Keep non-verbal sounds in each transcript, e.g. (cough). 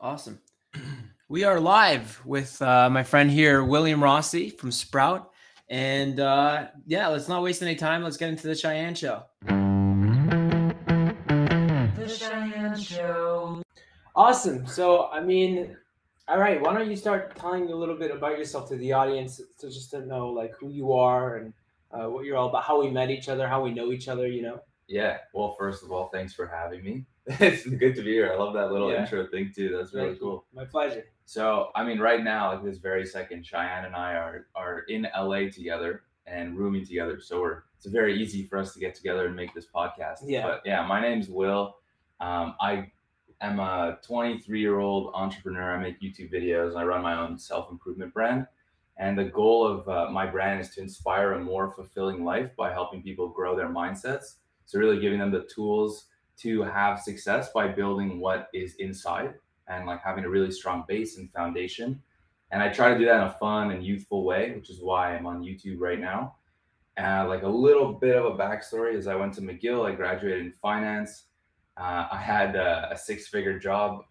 Awesome. We are live with uh, my friend here, William Rossy from Sprouht. And uh, yeah, let's not waste any time. Let's get into the Shayan Show. The Shayan Show. Awesome. So, I mean, all right, why don't you start telling a little bit about yourself to the audience to just to know like who you are and uh, what you're all about, how we met each other, how we know each other, you know? Yeah. Well, first of all, thanks for having me. (laughs) it's good to be here. I love that little Yeah. intro thing too. That's really Thank you. cool. My pleasure. So, I mean, right now, like this very second, Shayan and I are are in LA together and rooming together. So we're it's very easy for us to get together and make this podcast. Yeah. But yeah, my name's Will. Um, I am a 23 year old entrepreneur. I make YouTube videos. I run my own self improvement brand. And the goal of uh, my brand is to inspire a more fulfilling life by helping people grow their mindsets. So, really giving them the tools to have success by building what is inside and like having a really strong base and foundation. And I try to do that in a fun and youthful way, which is why I'm on YouTube right now. Uh, like a little bit of a backstory is I went to McGill, I graduated in finance. Uh, I had a, a six figure job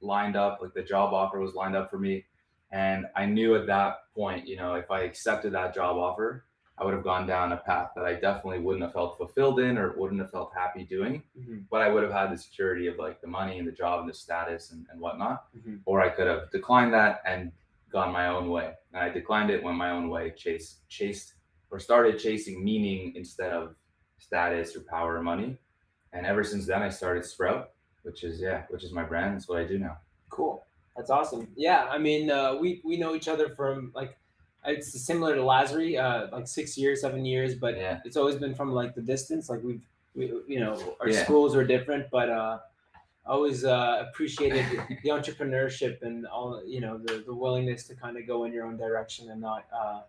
lined up, like the job offer was lined up for me. And I knew at that point, you know, if I accepted that job offer, I would have gone down a path that I definitely wouldn't have felt fulfilled in or wouldn't have felt happy doing Mhm, but I would have had the security of like the money and the job and the status and, and whatnot. mhm. Or I could have declined that and gone my own way. And I declined it, went my own way, chased, chased, or started chasing meaning instead of status or power or money. And ever since then, I started Sprouht, which is yeah, which is my brand. That's what I do now. Cool. That's awesome. Yeah, I mean, uh, we we know each other from like it's similar to Lazary, uh, like six years, seven years, but Yeah. it's always been from like the distance. Like we've we you know our Yeah. schools are different, but uh, always uh, appreciated the entrepreneurship and all you know the the willingness to kind of go in your own direction and not uh,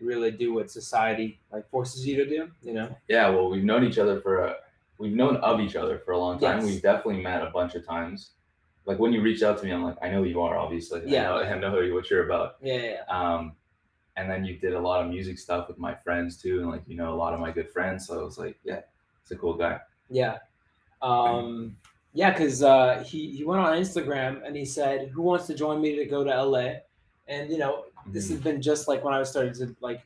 really do what society like forces you to do. You know. Yeah, well, we've known each other for a, we've known of each other for a long time. Yes. We've definitely met a bunch of times. Like when you reached out to me, I'm like, I know who you are, obviously. Yeah. I know, I know who you- what you're about. Yeah. yeah, yeah. Um, and then you did a lot of music stuff with my friends too, and like you know a lot of my good friends. So I was like, yeah, it's a cool guy. Yeah. Um, yeah, because uh, he, he went on Instagram and he said, Who wants to join me to go to LA? And, you know, this has been just like when I was starting to like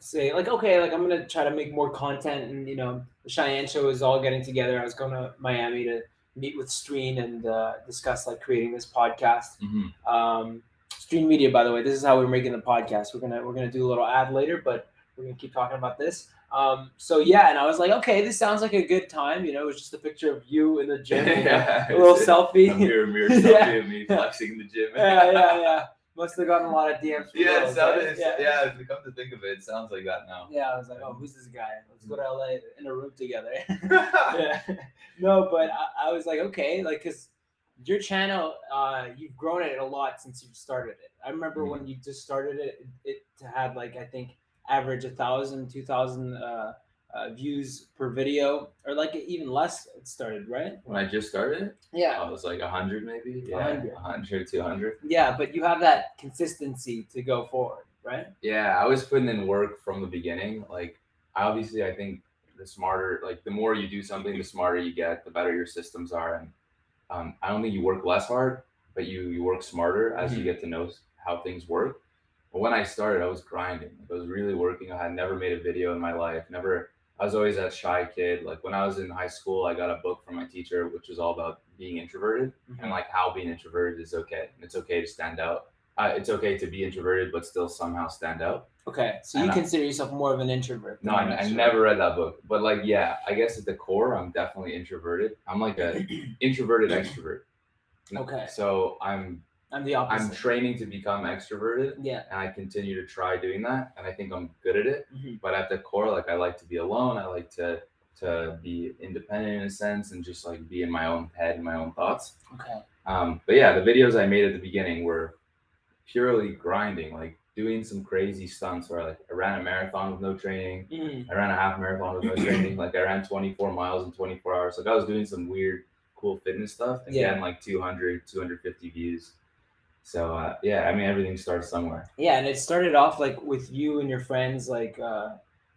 say, like, okay, like I'm going to try to make more content. And, you know, the Shayan show is all getting together. I was going to Miami to meet with Stream and uh, discuss like creating this podcast. Mhm. Um, Stream Media, by the way, this is how we're making the podcast. We're gonna we're gonna do a little ad later, but we're gonna keep talking about this. Um, so yeah, and I was like, okay, this sounds like a good time. You know, it was just a picture of you in the gym, you (laughs) know, Yeah, a little (laughs) selfie. A mirror, mirror (laughs) Yeah. selfie of me flexing in the gym. yeah, yeah, yeah. Must have gotten a lot of DMs. Yeah, it girls, sounded, right? it's- yeah. If you come to think of it, it sounds like that now. Yeah, I was like, oh, who's this guy? Let's go to LA in a room together. yeah. No, but I, I was like, okay, like, cause your channel, uh, you've grown it a lot since you've started it. I remember Mhm. when you just started it, it had like I think average a thousand, two thousand uh, uh, views per video, or like even less. It started right. When I just started, Yeah, I was like 100 maybe. Yeah, 100. 100, 200. yeah, but you have that consistency to go forward, right? Yeah, I was putting in work from the beginning. Like, I obviously, I think the smarter, like, the more you do something, the smarter you get, the better your systems are. And um, I don't think you work less hard, but you you work smarter as you Mhm. get to know how things work. But when I started, I was grinding. Like, I was really working. I had never made a video in my life. Never. I was always that shy kid. Like when I was in high school, I got a book from my teacher, which was all about being introverted and like how being introverted is okay. It's okay to stand out. Uh, it's okay to be introverted, but still somehow stand out. Okay, so you I- consider yourself more of an introvert. No, I, I never read that book, but like, yeah, I guess at the core, I'm definitely introverted. I'm like a (clears throat) introverted extrovert. Okay. So I'm I'm the opposite. I'm training to become extroverted, yeah. and I continue to try doing that, and I think I'm good at it. Mhm. But at the core, like I like to be alone. I like to to be independent in a sense, and just like be in my own head and my own thoughts. Okay. Um, but yeah, the videos I made at the beginning were purely grinding, like doing some crazy stunts where like I ran a marathon with no training. Mhm. I ran a half marathon with no (clears throat) training. Like I ran 24 miles in 24 hours. Like I was doing some weird, cool fitness stuff and Yeah. getting like 200, 250 views. So uh, yeah, I mean everything starts somewhere. Yeah, and it started off like with you and your friends, like uh,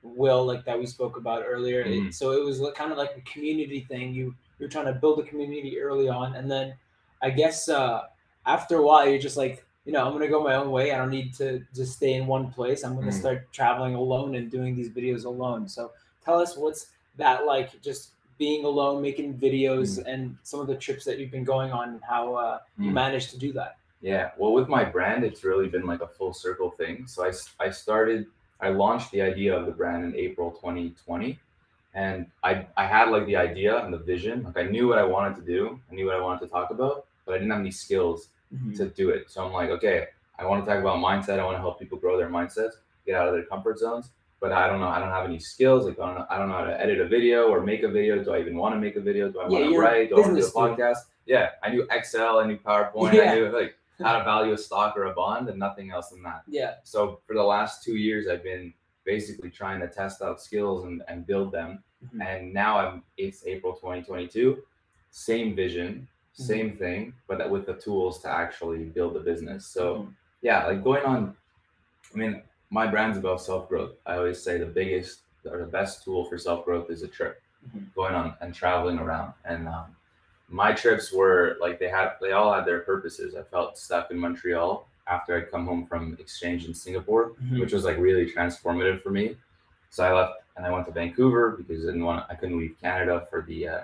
Will, like that we spoke about earlier. It- Mhm. so it was kind of like a community thing. You you're trying to build a community early on, and then I guess uh, after a while, you're just like, you know, I'm gonna go my own way. I don't need to just stay in one place. I'm gonna Mm. start traveling alone and doing these videos alone. So tell us what's that like? Just being alone, making videos, and some of the trips that you've been going on, and how uh, you Mm. managed to do that. Yeah, well, with my brand, it's really been like a full circle thing. So I, I started, I launched the idea of the brand in April 2020. And I, I had like the idea and the vision. Like I knew what I wanted to do, I knew what I wanted to talk about, but I didn't have any skills to do it. So I'm like, okay, I want to talk about mindset. I want to help people grow their mindsets, get out of their comfort zones. But I don't know. I don't have any skills. Like I don't know. I don't know how to edit a video or make a video. Do I even want to make a video? Do I Yeah, want to write? Do I want to do a podcast? Yeah, I knew Excel. I knew PowerPoint. Yeah. I knew like (laughs) how to value a stock or a bond, and nothing else than that. Yeah. So for the last two years, I've been basically trying to test out skills and, and build them. Mhm. And now I'm it's April 2022, same vision. Same thing, but that with the tools to actually build the business. So Mhm. yeah, like going on. I mean, my brand's about self growth. I always say the biggest or the best tool for self growth is a trip, Mhm. going on and traveling around. And um, my trips were like they had they all had their purposes. I felt stuck in Montreal after I'd come home from exchange in Singapore, Mhm. which was like really transformative for me. So I left and I went to Vancouver because I didn't want I couldn't leave Canada for the uh,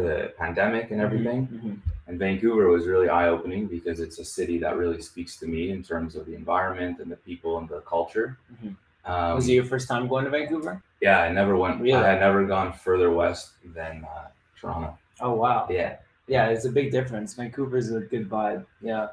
for the pandemic and everything. Mhm. And Vancouver was really eye opening because it's a city that really speaks to me in terms of the environment and the people and the culture. Mhm. Um, Was it your first time going to Vancouver? yeah, I never went. Really? I had never gone further west than uh, Toronto. Oh wow. Yeah, Yeah, it's a big difference. Vancouver's a good vibe. Yeah.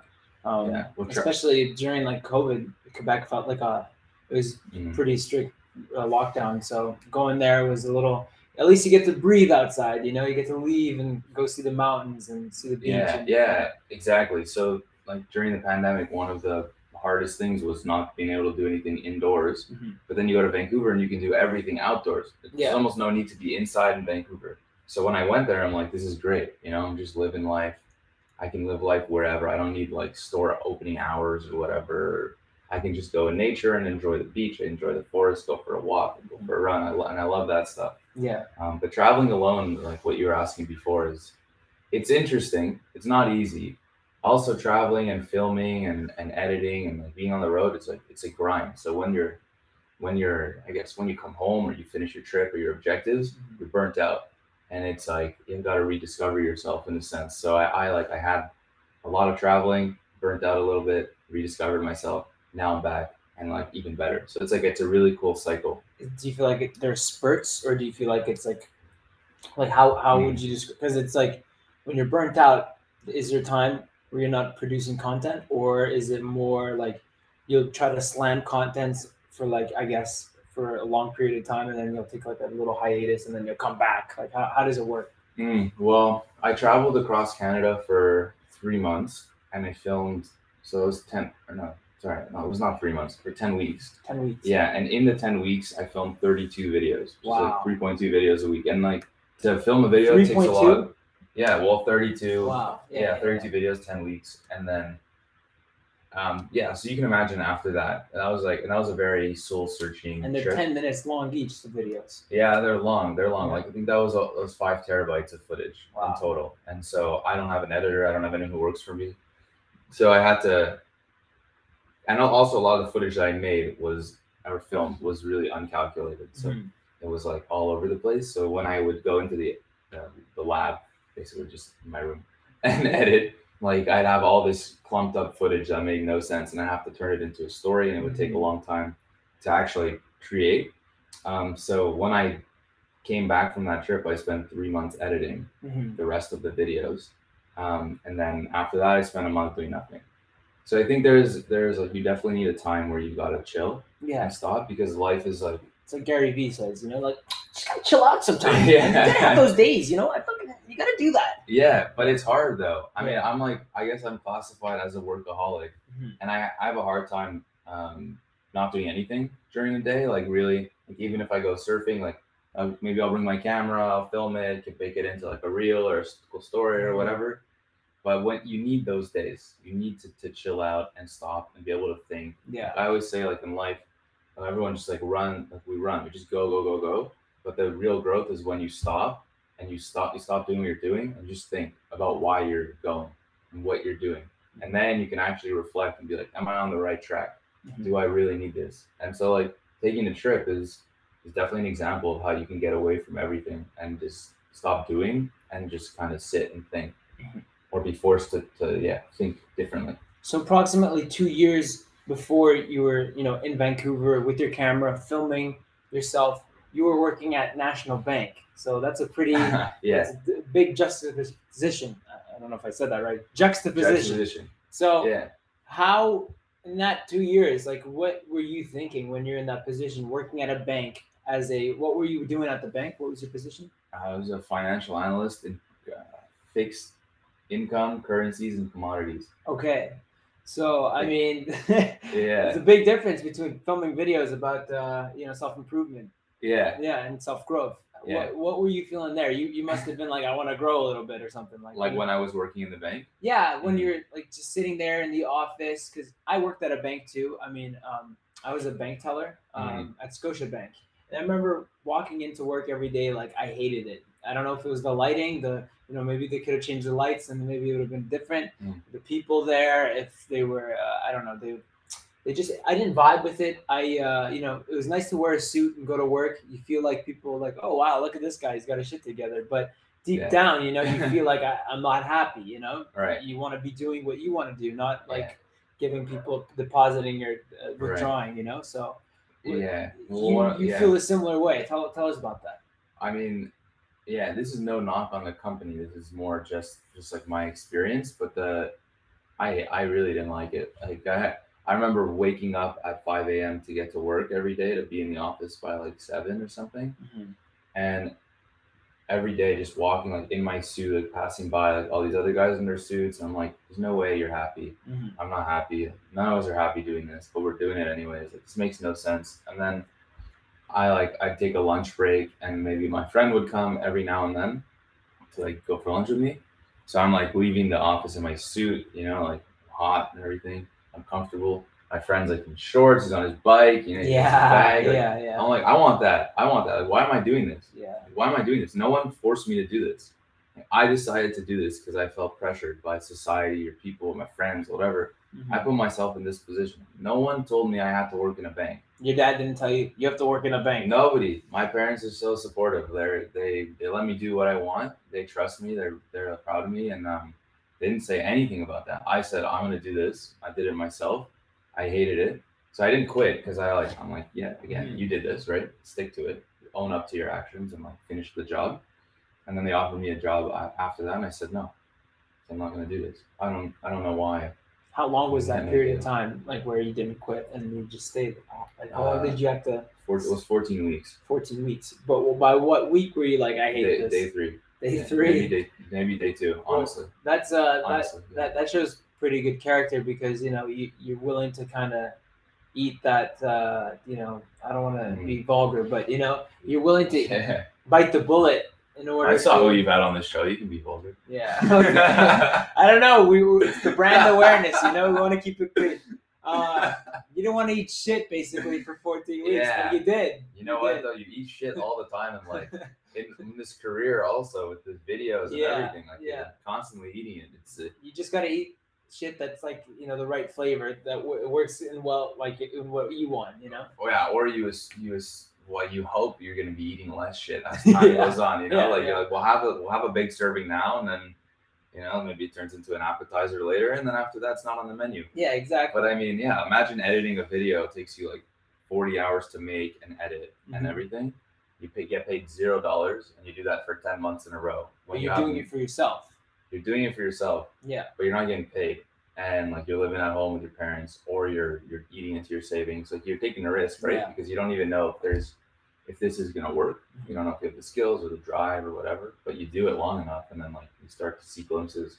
Um, yeah. Well, especially during like COVID, Quebec felt like a it was Mhm. pretty strict uh, lockdown. So going there was a little. At least you get to breathe outside. You know, you get to leave and go see the mountains and see the beach. yeah, and- yeah, exactly. So like during the pandemic, one of the hardest things was not being able to do anything indoors. Mhm. But then you go to Vancouver and you can do everything outdoors. There's Yeah. almost no need to be inside in Vancouver. So when I went there, I'm like, this is great. You know, I'm just living life. I can live life wherever. I don't need like store opening hours or whatever. I can just go in nature and enjoy the beach. I enjoy the forest, go for a walk, go for a run. I, lo- and I love that stuff. Yeah. Um, but traveling alone, like what you were asking before, is it's interesting. It's not easy. Also, traveling and filming and, and editing and like being on the road, it's like it's a grind. So when you're when you're I guess when you come home or you finish your trip or your objectives, Mhm. you're burnt out. And it's like you've got to rediscover yourself in a sense. So I, I like I had a lot of traveling, burnt out a little bit, rediscovered myself. Now I'm back and like even better. So it's like it's a really cool cycle. Do you feel like it, there's spurts, or do you feel like it's like, like how how would you just because it's like when you're burnt out, is there time where you're not producing content, or is it more like you'll try to slam contents for like I guess for a long period of time, and then you'll take like a little hiatus, and then you'll come back. Like how, how does it work? Mm, well, I traveled across Canada for three months and I filmed. So it was 10, or no, sorry, no, it was not three months, for 10 weeks. Ten weeks. Yeah. And in the 10 weeks, I filmed 32 videos. So Wow. 3.2 videos a week. And like to film a video takes a lot. Yeah. Well, 32. Wow. Yeah, 32 videos, 10 weeks. And then, um, yeah. So you can imagine after that, that was like, and that was a very soul searching And they're trip. ten minutes long each. The videos. Yeah, they're long. They're long. Yeah. Like I think that was that was five terabytes of footage Wow. in total. And so I don't have an editor. I don't have anyone who works for me. So I had to. And also a lot of the footage that I made was or filmed was really uncalculated. So Mhm. it was like all over the place. So when I would go into the uh, the lab, basically just in my room, (laughs) and edit, like I'd have all this clumped up footage that made no sense, and I have to turn it into a story, and it would take a Mhm. long time to actually create. Um, so when I came back from that trip, I spent three months editing Mhm. the rest of the videos, um, and then after that, I spent a month doing nothing. So I think there's there's like you definitely need a time where you gotta chill Yeah. and stop because life is like It's like Gary Vee says, you know, like just gotta chill out sometimes. (laughs) Yeah. You gotta have those days, you know. I fucking you gotta do that. Yeah, but it's hard though. I mean, I'm like, I guess I'm classified as a workaholic, Mhm. and I, I have a hard time um, not doing anything during the day. Like really, like even if I go surfing, like uh, maybe I'll bring my camera, I'll film it, can make it into like a reel or a cool story or Mhm. whatever. But when you need those days, you need to, to chill out and stop and be able to think. Yeah. I always say like in life, uh, everyone just like run, like we run, we just go, go, go, go. But the real growth is when you stop and you stop, you stop doing what you're doing and just think about why you're going and what you're doing. and then you can actually reflect and be like, "Am I on the right track? Mhm. Do I really need this?" And so, like taking a trip is is definitely an example of how you can get away from everything and just stop doing and just kind of sit and think, Mhm. Or be forced to, to yeah think differently. So approximately two years before you were, you know, in Vancouver with your camera filming yourself, you were working at National Bank. So that's a pretty (laughs) yeah, a big juxtaposition. I- I don't know if I said that right. Juxtaposition. juxtaposition. So Yeah. how in that two years, like what were you thinking when you're in that position, working at a bank as a what were you doing at the bank? What was your position? I was a financial analyst in uh, fixed income, currencies, and commodities. Okay. So I mean (laughs) Yeah, There's a big difference between filming videos about uh, you know self improvement, yeah. yeah, and self growth. Yeah. What, what were you feeling there? You you must have been like, I want to grow a little bit or something like. Like when I was working in the bank. Yeah, when Mhm. you're like just sitting there in the office, because I worked at a bank too. I mean, um, I was a bank teller um, Mm-hmm. at Scotia Bank, and I remember walking into work every day like I hated it. I don't know if it was the lighting, the you know maybe they could have changed the lights and maybe it would have been different. Mm. The people there, if they were, uh, I don't know, they they just I didn't vibe with it. I uh, you know it was nice to wear a suit and go to work. You feel like people are like, oh wow, look at this guy, he's got his shit together. But deep Yeah. down, you know, you (laughs) feel like I, I'm not happy. You know, Right. you want to be doing what you want to do, not like Yeah. giving people depositing or uh, Right. withdrawing. You know, so Yeah. you, Well, you yeah. feel a similar way. Tell tell us about that. I mean, yeah, this is no knock on the company. This is more just just like my experience. But the I I really didn't like it. Like I I remember waking up at 5 a.m. to get to work every day to be in the office by like seven or something. And every day just walking like in my suit, like passing by like all these other guys in their suits. And I'm like, there's no way you're happy. Mhm. I'm not happy. None of us are happy doing this, but we're doing it anyways. Like, this makes no sense. And then I like I'd take a lunch break and maybe my friend would come every now and then to like go for lunch with me. So I'm like leaving the office in my suit, you know, like hot and everything. I'm comfortable. My friend's like in shorts, he's on his bike, you know, Yeah, bag, like, yeah, yeah, I'm like, I want that. I want that. Like, why am I doing this? yeah. why am I doing this? No one forced me to do this. I decided to do this because I felt pressured by society or people, my friends, whatever. Mhm. I put myself in this position. No one told me I had to work in a bank. Your dad didn't tell you you have to work in a bank. Nobody. My parents are so supportive. They're they they let me do what I want. They trust me. They're they're proud of me, and um, they didn't say anything about that. I said I'm gonna do this. I did it myself. I hated it, so I didn't quit because I like I'm like yeah again Mhm. you did this right. Stick to it. Own up to your actions and like finish the job. And then they offered me a job after that, and I said no. I'm not gonna do this. I don't I don't know why. How long was that period of time, like where you didn't quit and you just stayed? Like, how long Uh, did you have to? Four, it was 14 weeks. 14 weeks. But by what week were you like, I hate Day, this? day three. Day Yeah, three. Maybe day, maybe day two. Well, Honestly. That's uh, that, yeah. that that shows pretty good character because you know you you're willing to kind of eat that. Uh, you know, I don't want to Mhm. be vulgar, but you know, you're willing to Yeah. (laughs) bite the bullet in order. I saw to, who you've had on this show. You can be vulgar. Yeah. I don't know. We we- it's the brand awareness. You know, we want to keep it clean. Uh, you don't want to eat shit basically for 14 weeks, Yeah. but you did. You know You what did. though? You eat shit all the time in life. (laughs) In, in this career, also with the videos and Yeah, everything, like yeah. constantly eating it. It's uh, You just gotta eat shit that's like you know the right flavor that w- works in well like in what you want. You know. oh yeah, or you as you as well, you hope you're gonna be eating less shit as (laughs) time Yeah. goes on. You know, Yeah, like yeah. you're like we'll have a we'll have a big serving now, and then you know maybe it turns into an appetizer later, and then after that's not on the menu. Yeah, exactly. But I mean, yeah, imagine editing a video it takes you like 40 hours to make and edit and Mhm. everything. You pay, get paid zero dollars, and you do that for 10 months in a row. But When you're you doing it for yourself. you're doing it for yourself, Yeah. but you're not getting paid, and like you're living at home with your parents, or you're you're eating into your savings. Like you're taking a risk, right? Yeah. Because you don't even know if there's if this is gonna work. You don't know if you have the skills or the drive or whatever, but you do it long enough, and then like you start to see glimpses.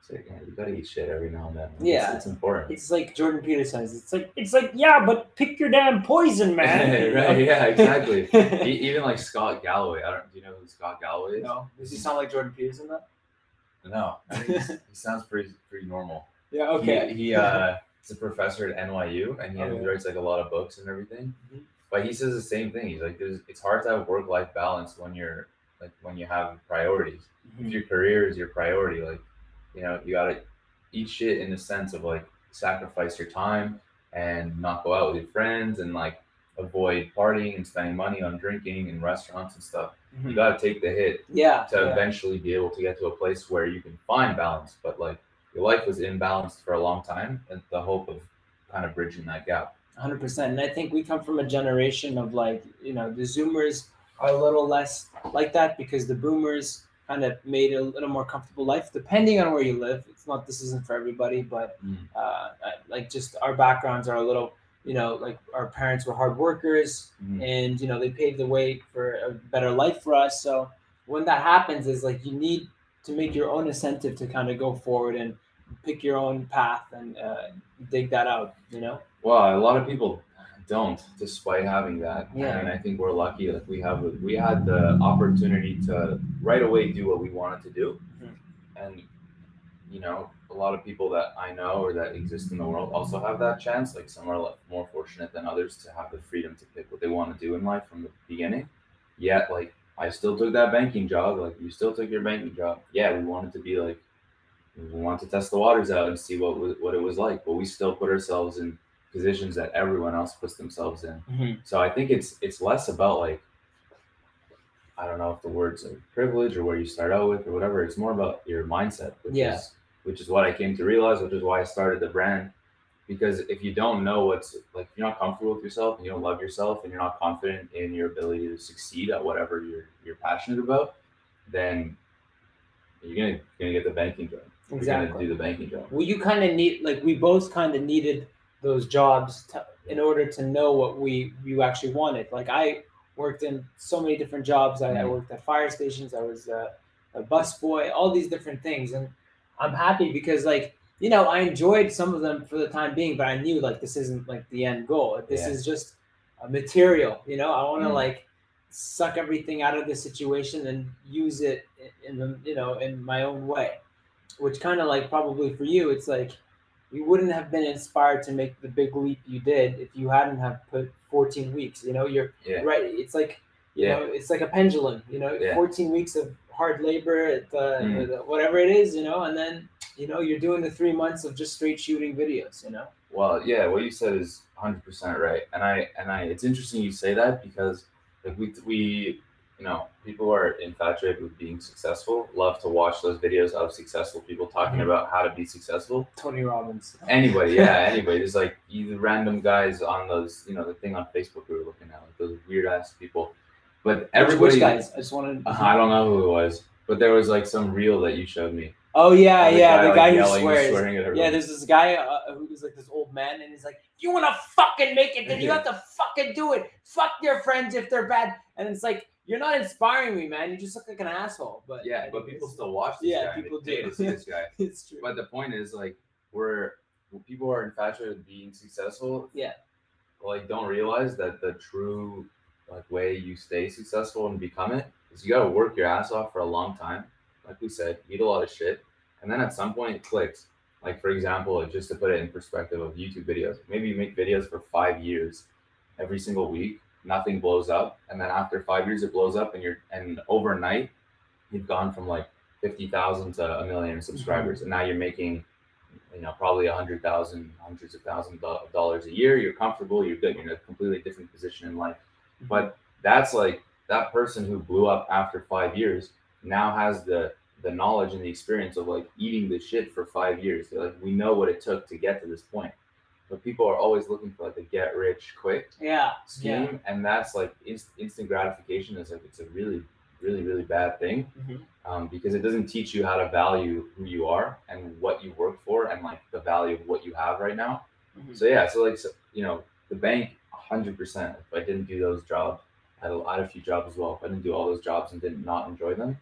It's like, yeah, you gotta eat shit every now and then. Like, Yeah. it's, important. It's like Jordan Peterson. says. It's like it's like yeah, but pick your damn poison, (laughs) man. right? Yeah, exactly. exactly. (laughs) E- Even like Scott Galloway. I don't. Do you know who Scott Galloway is? no, does he sound like Jordan Peterson though? No. I think he's- he sounds pretty pretty normal. Yeah. Okay. He, he uh, (laughs) is a professor at NYU, and he Okay. writes like a lot of books and everything. Mhm. But he says the same thing. He's like, There's, it's hard to have work life balance when you're like when you have priorities. If Mhm. your career is your priority, like you know, you gotta eat shit in the sense of like sacrifice your time and not go out with your friends and like avoid partying and spending money on drinking and restaurants and stuff. You Mhm. gotta take the hit Yeah. to yeah. eventually be able to get to a place where you can find balance. But like your life was imbalanced for a long time, and the hope of kind of bridging that gap. hundred percent. And I think we come from a generation of like, you know, the Zoomers are a little less like that because the Boomers kind of made a little more comfortable life, depending on where you live. It's not this isn't for everybody, but Mm. uh, uh, like just our backgrounds are a little, you know, like our parents were hard workers Mhm. and you know they paved the way for a better life for us. So when that happens, is like you need to make your own incentive to kind of go forward and pick your own path and uh, dig that out. You know. Well, a lot of people don't, despite having that. Yeah. And I think we're lucky that we have we had the opportunity to right away do what we wanted to do. Mhm. And you know, a lot of people that I know or that exist in the world also have that chance. Like some are more fortunate than others to have the freedom to pick what they want to do in life from the beginning. Yet, like I still took that banking job. Like you still took your banking job. Yeah, we wanted to be like we wanted to test the waters out and see what what it was like. But we still put ourselves in positions that everyone else puts themselves in. Mhm. So I think it's it's less about like I don't know if the words are privilege or where you start out with or whatever. It's more about your mindset, which Yeah. is which is what I came to realize, which is why I started the brand. Because if you don't know what's like, you're not comfortable with yourself and you don't love yourself and you're not confident in your ability to succeed at whatever you're you're passionate about, then you're gonna you're gonna get the banking job. Exactly. do the banking job. Well, you kind of need like we both kind of needed those jobs to, in order to know what we you actually wanted. Like I worked in so many different jobs. I, I Mhm. worked at fire stations. I was a, a bus boy. All these different things, and I'm happy because like you know I enjoyed some of them for the time being, but I knew like this isn't like the end goal. This Yeah. is just a material. You know, I want to Mm. like suck everything out of the situation and use it in- in the you know in my own way which kind of like probably for you it's like you wouldn't have been inspired to make the big leap you did if you hadn't have put 14 weeks you know you're Yeah. right it's like you Yeah. know it's like a pendulum you know Yeah. 14 weeks of hard labor at the, Mm. the- whatever it is you know and then you know you're doing the three months of just straight shooting videos you know Well, yeah, what you said is 100% right. And I and I it's interesting you say that because like we we you know, people who are infatuated with being successful love to watch those videos of successful people talking Mhm. about how to be successful. tony robbins Anybody, (laughs) yeah, anybody. There's like either random guys on those, you know, the thing on Facebook we were looking at, like those weird ass people. But everybody which guys i just wanted Uh, I don't know who it was, but there was like some reel that you showed me. oh yeah of yeah the like, guy who swears swearing at Yeah, there's this guy uh, who's like this old man, and he's like, "You want to fucking make it? Then you (laughs) have to fucking do it. Fuck your friends if they're bad." And it's like, you're not inspiring me, man. You just look like an asshole. But yeah, but people still watch this Yeah, guy. and people do. to see this guy. (laughs) it's true. But the point is, like, we're people are infatuated with being successful. Yeah. Like, don't realize that the true like way you stay successful and become it is you got to work your ass off for a long time. Like we said, eat a lot of shit, and then at some point it clicks. Like for example, just to put it in perspective of YouTube videos, maybe you make videos for five years, every single week, nothing blows up, and then after five years it blows up, and you're and overnight you've gone from like fifty thousand to a million mm-hmm. subscribers, and now you're making, you know, probably a hundred thousand, hundreds of thousands of dollars a year. You're comfortable. You're good. You're in a completely different position in life. Mm-hmm. But that's like that person who blew up after five years now has the the knowledge and the experience of like eating the shit for five years. They're like we know what it took to get to this point. But people are always looking for like a get rich quick yeah, scheme, yeah. and that's like inst- instant gratification is like it's a really, really, really bad thing Mhm. um, because it doesn't teach you how to value who you are and what you work for and like the value of what you have right now. Mhm. So yeah, so like so, you know, the bank, hundred percent. If I didn't do those jobs, I had, a, I had a few jobs as well. If I didn't do all those jobs and did not enjoy them,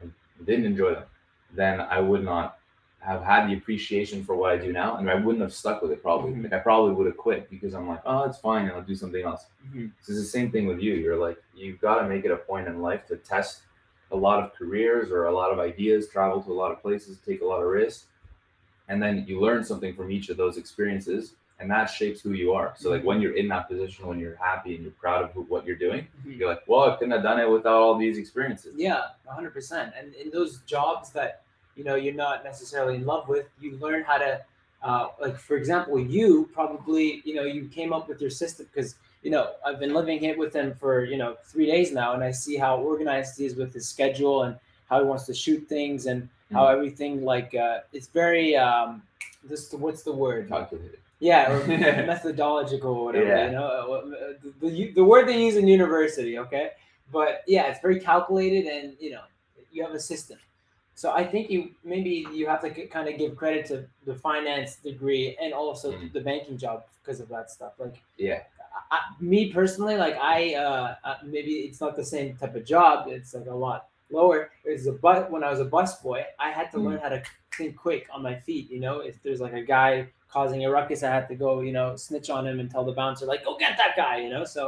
and didn't enjoy them, then I would not have had the appreciation for what I do now, and I wouldn't have stuck with it. Probably, Mhm. like I probably would have quit because I'm like, oh, it's fine, and I'll do something else. Mhm. So it's the same thing with you. You're like, you've got to make it a point in life to test a lot of careers or a lot of ideas, travel to a lot of places, take a lot of risks, and then you learn something from each of those experiences, and that shapes who you are. So like when you're in that position, when you're happy and you're proud of who, what you're doing, Mhm. you're like, well, I couldn't have done it without all these experiences. Yeah, hundred percent. And in those jobs that you know you're not necessarily in love with, you learn how to uh, like for example, you probably you know you came up with your system because you know I've been living here with him for you know three days now, and I see how organized he is with his schedule and how he wants to shoot things and how Mm. everything like uh, it's very um this what's the word Calculated. yeah or (laughs) methodological or whatever Yeah. you know uh, the, the, the word they use in university okay but yeah it's very calculated and you know you have a system so i think you maybe you have to kind of give credit to the finance degree and also Mhm. the banking job because of that stuff like Yeah. I, me personally, like I, uh, uh, maybe it's not the same type of job. It's like a lot lower. It was a but when I was a bus boy, I had to Mm. learn how to think quick on my feet. You know, if there's like a guy causing a ruckus, I had to go, you know, snitch on him and tell the bouncer like, go get that guy. You know, so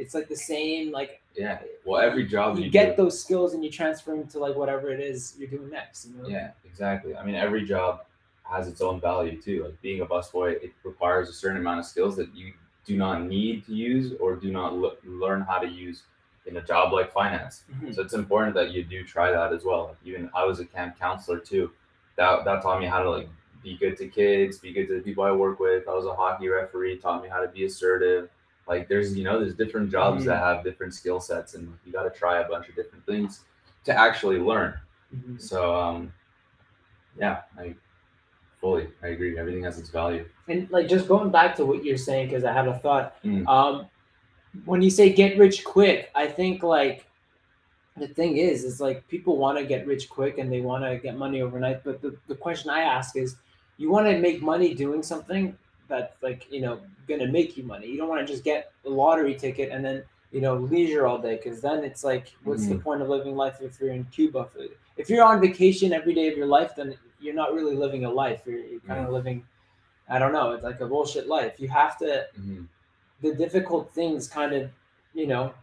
it's like the same. Like Yeah. Well, every job you, you, get do, those skills and you transfer them to like whatever it is you're doing next. You know? Yeah, exactly. I mean, every job has its own value too. Like being a busboy, it requires a certain amount of skills that you do not need to use or do not l- learn how to use in a job like finance. Mhm. So it's important that you do try that as well. Like even I was a camp counselor too. That that taught me how to like be good to kids, be good to the people I work with. I was a hockey referee, taught me how to be assertive. Like there's you know there's different jobs that have different skill sets, and you got to try a bunch of different things to actually learn. Mhm. So um, yeah, I fully I agree. Everything has its value. And like just going back to what you're saying, because I had a thought. Mm. Um, when you say get rich quick, I think like the thing is, is like people want to get rich quick and they want to get money overnight. But the, the question I ask is, you want to make money doing something that's like you know gonna make you money. You don't want to just get a lottery ticket and then you know leisure all day because then it's like what's the point of living life if you're in Cuba? If you're on vacation every day of your life, then you're not really living a life. You're, you're kind of living, I don't know, it's like a bullshit life. You have to Mhm. the difficult things kind of you know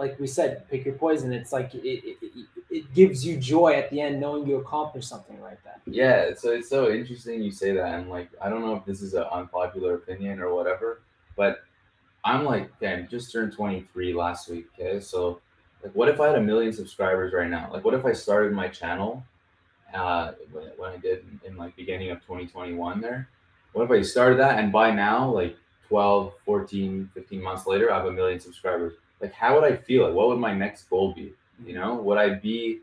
like we said pick your poison it's like it, it, it, it gives you joy at the end knowing you accomplished something like that Yeah, so it's so interesting you say that, and like I don't know if this is an unpopular opinion or whatever, but I'm like, damn, just turned 23 last week. Okay, so like, what if I had a million subscribers right now? Like, what if I started my channel, uh, when, when I did in, in like beginning of 2021 there? What if I started that and by now, like 12, 14, 15 months later, I have a million subscribers? Like, how would I feel? Like, what would my next goal be? You know, would I be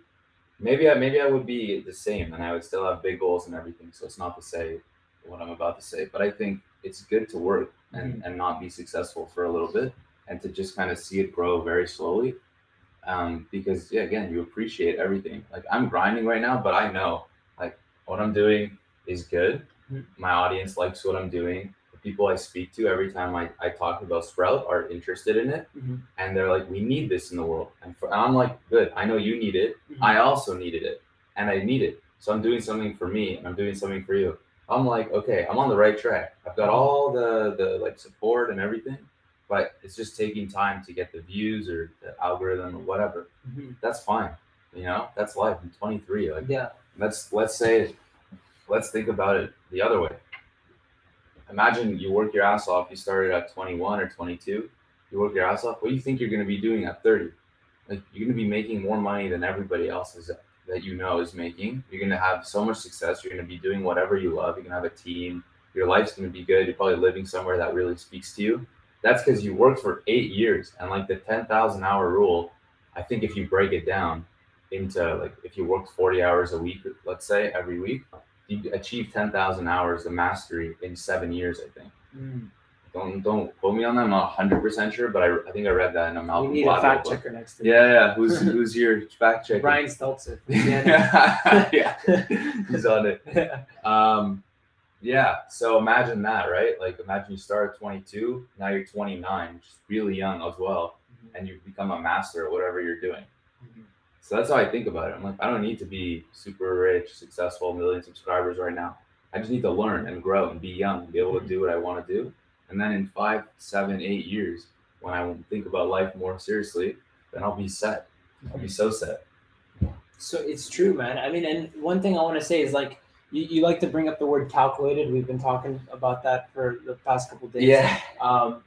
maybe I maybe I would be the same and I would still have big goals and everything. So it's not to say what I'm about to say, but I think it's good to work and, and not be successful for a little bit and to just kind of see it grow very slowly. Um, because yeah, again, you appreciate everything. Like I'm grinding right now, but I know like what I'm doing is good. Mhm. My audience likes what I'm doing. People I speak to every time I, I talk about Sprouht are interested in it Mhm. and they're like, we need this in the world. And, for, and I'm like, good. I know you need it. I also needed it and I need it. So I'm doing something for me and I'm doing something for you. I'm like, okay, I'm on the right track. I've got all the the like support and everything, but it's just taking time to get the views or the algorithm or whatever. Mhm. That's fine. You know, that's life. I'm 23. Like yeah let's let's say let's think about it the other way. Imagine you work your ass off, you started at 21 or 22, you work your ass off. What do you think you're going to be doing at 30? Like you're going to be making more money than everybody else is that you know is making. You're going to have so much success. You're going to be doing whatever you love. You're going to have a team. Your life's going to be good. You're probably living somewhere that really speaks to you. That's because you worked for eight years. And like the 10,000 hour rule, I think if you break it down into like if you worked 40 hours a week, let's say every week, you achieve 10,000 hours of mastery in seven years, I think. Mm. Don't don't quote me on that. I'm not 100% sure, but I, I think I read that in a we Malcolm need a fact checker next to. Yeah, yeah. Who's (laughs) who's your fact checker? brian stelter (laughs) yeah, yeah. (laughs) He's on it. yeah Um, yeah. So imagine that, right? Like imagine you start at 22, now you're 29, which is really young as well, and you become a master at whatever you're doing. So that's how I think about it. I'm like, I don't need to be super rich, successful, million subscribers right now. I just need to learn and grow and be young and be able to do what I want to do. And then in five, seven, eight years, when I think about life more seriously, then I'll be set. I'll be so set. So it's true, man. I mean, and one thing I want to say is like you, you like to bring up the word calculated. We've been talking about that for the past couple days. Yeah. Um,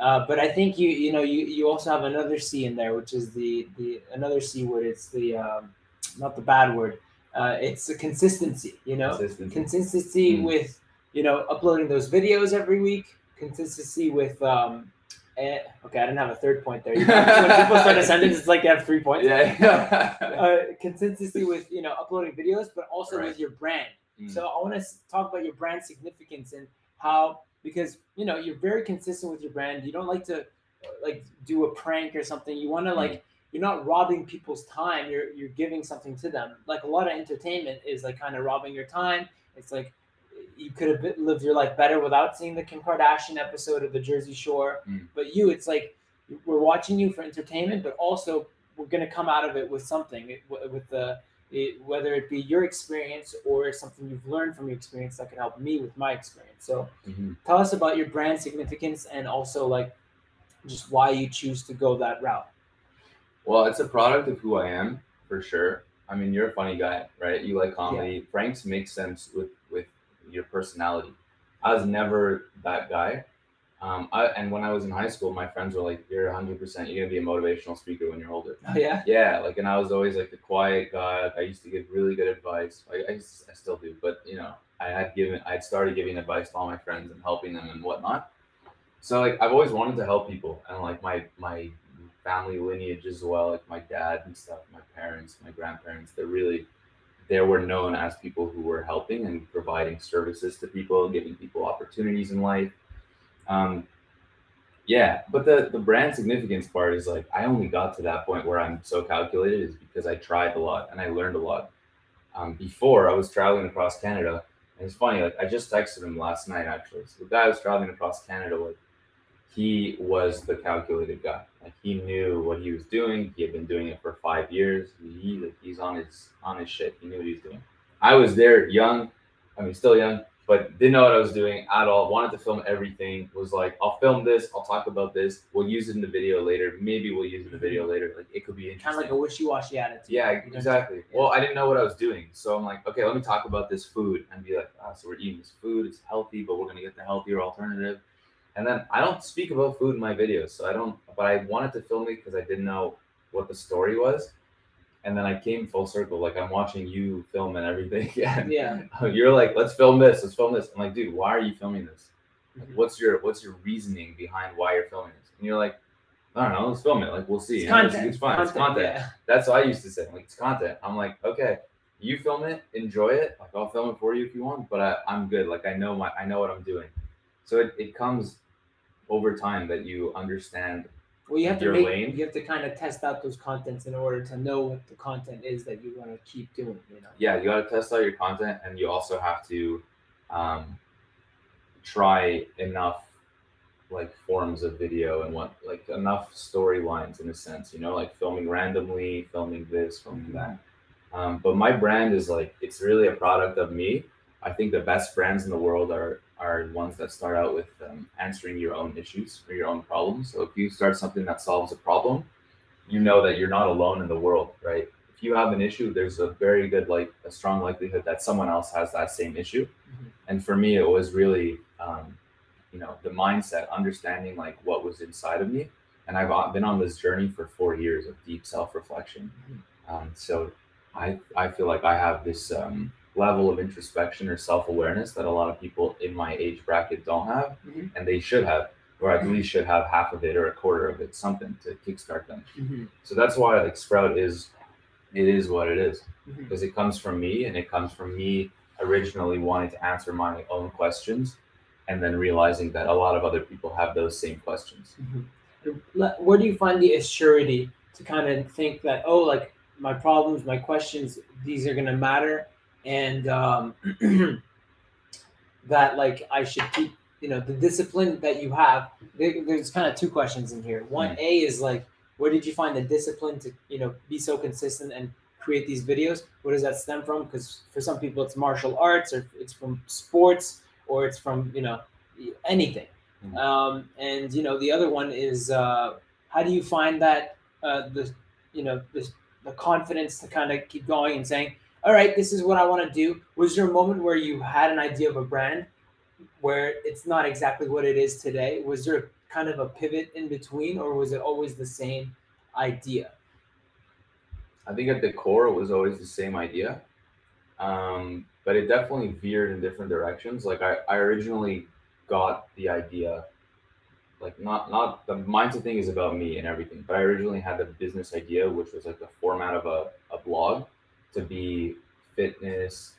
uh, but I think you you know you, you also have another C in there, which is the the another C word. It's the um, not the bad word. uh, it's a consistency. You know, Consistency. consistency Mm. with you know uploading those videos every week. Consistency with um. eh, okay, I didn't have a third point there. You know, when people start a (laughs) sentence, it's like you have three points. yeah. (laughs) Uh, consistency with you know uploading videos, but also Right. with your brand. Mm. So I want to talk about your brand significance and how because you know you're very consistent with your brand. You don't like to uh, like do a prank or something. You want to like you're not robbing people's time. You're you're giving something to them. Like a lot of entertainment is like kind of robbing your time. It's like you could have lived your life better without seeing the Kim Kardashian episode of the Jersey Shore. Mm. But you, it's like we're watching you for entertainment, but also we're gonna come out of it with something with the it, whether it be your experience or something you've learned from your experience that can help me with my experience. So Mhm. tell us about your brand significance and also like just why you choose to go that route. Well, it's a product of who I am for sure. I mean, you're a funny guy, right? You like comedy. Pranks make sense with with your personality. I was never that guy. Um, I, and when I was in high school, my friends were like, "You're 100. percent You're gonna be a motivational speaker when you're older." Oh yeah. Yeah, like, and I was always like the quiet guy. I used to give really good advice. Like, I, used- I still do, but you know, I had given, I had started giving advice to all my friends and helping them and whatnot. So like, I've always wanted to help people, and like my my family lineage as well, like my dad and stuff, my parents, my grandparents. They're really, they were known as people who were helping and providing services to people, giving people opportunities in life. Um, yeah, but the the brand significance part is like I only got to that point where I'm so calculated is because I tried a lot and I learned a lot. Um, before I was traveling across Canada, and it's funny. Like I just texted him last night actually. So the guy was traveling across Canada with, he was the calculated guy. Like he knew what he was doing. He had been doing it for five years. He like, he's on his on his shit. He knew what he was doing. I was there young. I mean, still young, but didn't know what I was doing at all. Wanted to film everything. Was like, I'll film this. I'll talk about this. We'll use it in the video later. Maybe we'll use it in the video later. Like it could be interesting. Kind of like a wishy-washy attitude. Yeah, You know? exactly. Well, I didn't know what I was doing, so I'm like, okay, let me talk about this food and be like, ah, so we're eating this food. It's healthy, but we're gonna get the healthier alternative. And then I don't speak about food in my videos, so I don't. But I wanted to film it because I didn't know what the story was. And then I came full circle, like I'm watching you film and everything. (laughs) Yeah. (laughs) you're like, let's film this. Let's film this. I'm like, dude, why are you filming this? Like, Mhm. what's your what's your reasoning behind why you're filming this? And you're like, I don't know. Let's film it. Like we'll see. It's content. It's, fine. It's content. Yeah. That's what I used to say. Like it's content. I'm like, okay, you film it, enjoy it. Like I'll film it for you if you want, but I, I'm good. Like I know my I know what I'm doing. So it, it comes over time that you understand. Well, you have to Your make, lane. you have to kind of test out those contents in order to know what the content is that you want to keep doing. You know. Yeah, you got to test out your content, and you also have to um, try enough like forms of video and what like enough storylines in a sense. You know, like filming randomly, filming this, filming that. Um, but my brand is like it's really a product of me. I think the best brands in the world are are ones that start out with um, answering your own issues or your own problems. So if you start something that solves a problem, you know that you're not alone in the world, right? If you have an issue, there's a very good like a strong likelihood that someone else has that same issue. Mhm. And for me, it was really um, you know the mindset, understanding like what was inside of me. And I've uh, been on this journey for four years of deep self reflection. Um, so I I feel like I have this um, level of introspection or self awareness that a lot of people in my age bracket don't have, Mhm. and they should have, or at least should have half of it or a quarter of it, something to kickstart them. Mhm. So that's why like Sprouht is, it is what it is because it comes from me and it comes from me originally wanting to answer my own questions, and then realizing that a lot of other people have those same questions. Mhm. Where do you find the assurity to kind of think that oh, like my problems, my questions, these are gonna matter, and um, (clears throat) that like I should keep, you know, the discipline that you have. There, there's kind of two questions in here. One A is like, where did you find the discipline to, you know, be so consistent and create these videos? Where does that stem from? Because for some people, it's martial arts, or it's from sports, or it's from you know anything. Mhm. Um, and you know, the other one is uh, how do you find that uh, the you know the, the confidence to kind of keep going and saying, all right, this is what I want to do. Was there a moment where you had an idea of a brand where it's not exactly what it is today? Was there kind of a pivot in between, or was it always the same idea? I think at the core it was always the same idea. Um, but it definitely veered in different directions. Like I, I originally got the idea, like not not the mindset thing is about me and everything, but I originally had the business idea, which was like the format of a, a blog to be fitness,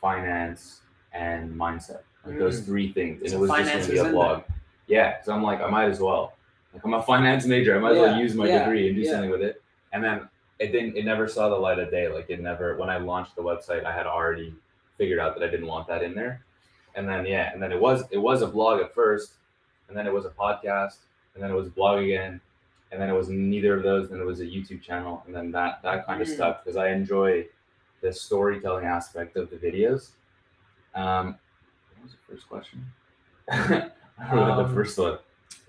finance, and mindset. Like those Mm. three things. And So it was just gonna be a blog. Yeah, because I'm like, I might as well. Like I'm a finance major. I might as well use my yeah, degree and do yeah. something with it. And then it didn't it never saw the light of day. Like it never when I launched the website, I had already figured out that I didn't want that in there. And then yeah, and then it was it was a blog at first, and then it was a podcast, and then it was a blog again, and then it was neither of those, then it was a YouTube channel, and then that that kind of Mm. stuff because I enjoy the storytelling aspect of the videos. Um, what was the first question? (laughs) I don't the Um, first one.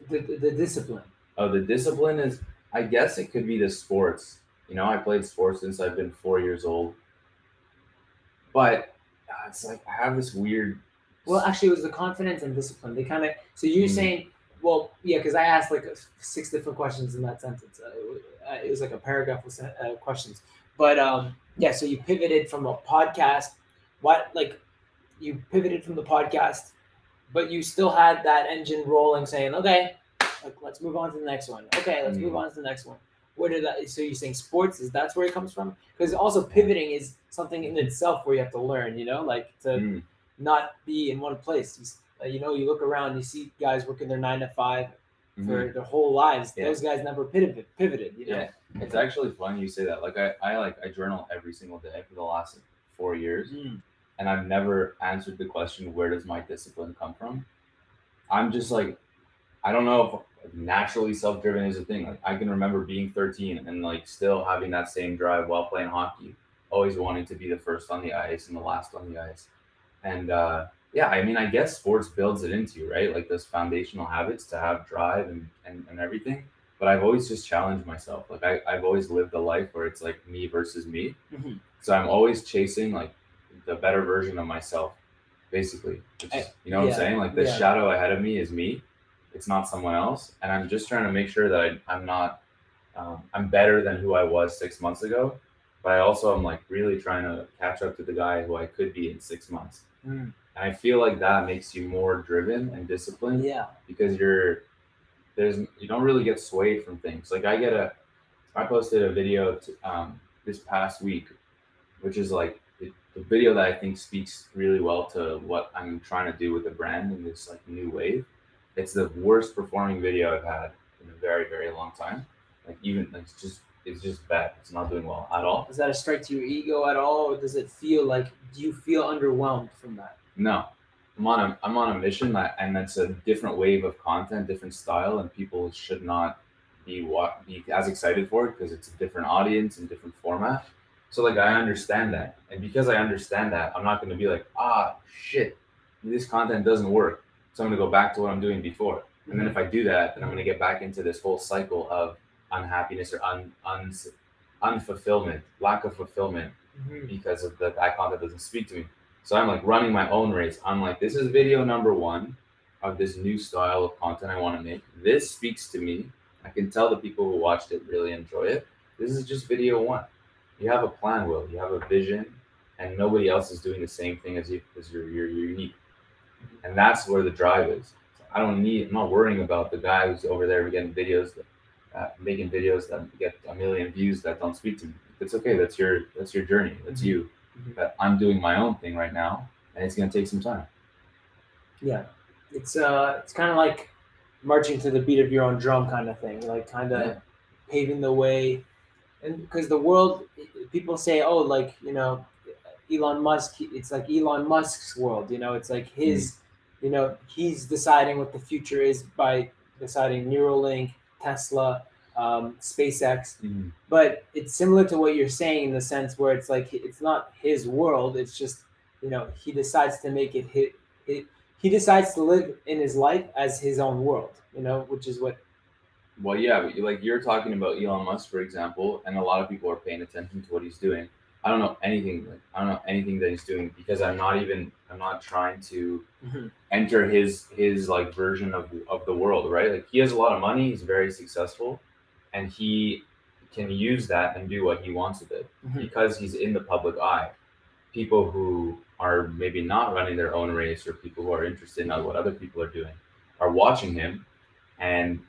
The, the, the discipline. Oh, the discipline is, I guess it could be the sports. You know, I played sports since I've been four years old. But uh, it's like I have this weird. Well, actually, it was the confidence and discipline. They kind of. So you're Mm. saying, well, yeah, because I asked like six different questions in that sentence. Uh, it, was, uh, it was like a paragraph of sen- uh, questions. But um, yeah, so you pivoted from a podcast. What like you pivoted from the podcast, but you still had that engine rolling, saying, okay, like let's move on to the next one. Okay, let's move Mm. on to the next one. Where did that? So you're saying sports is that's where it comes from? Because also pivoting is something in itself where you have to learn. You know, like to Mm, not be in one place. You, uh, you know, you look around, you see guys working their nine to 5 mhm. for their whole lives. Yeah. Those guys never pivoted. Pivoted. You know. Yeah, it's actually funny you say that. Like I, I like I journal every single day for the last four years, Mm. and I've never answered the question, where does my discipline come from? I'm just like, I don't know if naturally self-driven is a thing. Like I can remember being 13 and like still having that same drive while playing hockey, always wanting to be the first on the ice and the last on the ice. And uh, yeah, I mean, I guess sports builds it into you, right? Like those foundational habits to have drive and, and, and everything. But I've always just challenged myself. Like I, I've always lived a life where it's like me versus me. Mhm. So I'm always chasing like the better version of myself, basically. Is, you know what I'm saying? Like the yeah. shadow ahead of me is me. It's not someone else. And I'm just trying to make sure that I, I'm not, um, I'm better than who I was six months ago. But I also am like really trying to catch up to the guy who I could be in six months. Mm. And I feel like that makes you more driven and disciplined Yeah. because you're there's you don't really get swayed from things. Like I get a I posted a video to, um, this past week, which is like the, the video that I think speaks really well to what I'm trying to do with the brand in this like new wave. It's the worst performing video I've had in a very very long time. Like even like it's just it's just bad. It's not doing well at all. Does that a strike to your ego at all, or does it feel like do you feel underwhelmed from that? No, I'm on a I'm on a mission that, and that's a different wave of content, different style, and people should not be what be as excited for it because it's a different audience and different format. So like I understand that, and because I understand that, I'm not going to be like ah shit, this content doesn't work, so I'm going to go back to what I'm doing before. And then if I do that, then I'm going to get back into this whole cycle of unhappiness or un, un unfulfillment, lack of fulfillment Mhm. because of the that content doesn't speak to me. So I'm like running my own race. I'm like, this is video number one of this new style of content I want to make. This speaks to me. I can tell the people who watched it really enjoy it. This is just video one. You have a plan, Will. You have a vision, and nobody else is doing the same thing as you because you're, you're you're unique. And that's where the drive is. I don't need. I'm not worrying about the guy who's over there getting videos, that, uh, making videos that get a million views that don't speak to me. It's okay. That's your that's your journey. That's Mhm. you. But I'm doing my own thing right now, and it's gonna take some time. Yeah, it's uh, it's kind of like marching to the beat of your own drum, kind of thing. Like kind of Yeah. paving the way, and because the world, people say, oh, like you know, Elon Musk. It's like Elon Musk's world. You know, it's like his. You know, he's deciding what the future is by deciding Neuralink, Tesla, um, SpaceX. But it's similar to what you're saying in the sense where it's like it's not his world. It's just you know he decides to make it hit. It, he decides to live in his life as his own world. You know, which is what Well, yeah, but like you're talking about Elon Musk, for example, and a lot of people are paying attention to what he's doing. I don't know anything. Like, I don't know anything that he's doing because I'm not even. I'm not trying to Mhm. enter his his like version of of the world, right? Like he has a lot of money. He's very successful, and he can use that and do what he wants with it Mhm. because he's in the public eye. people who are maybe not running their own race or people who are interested in what other people are doing are watching him and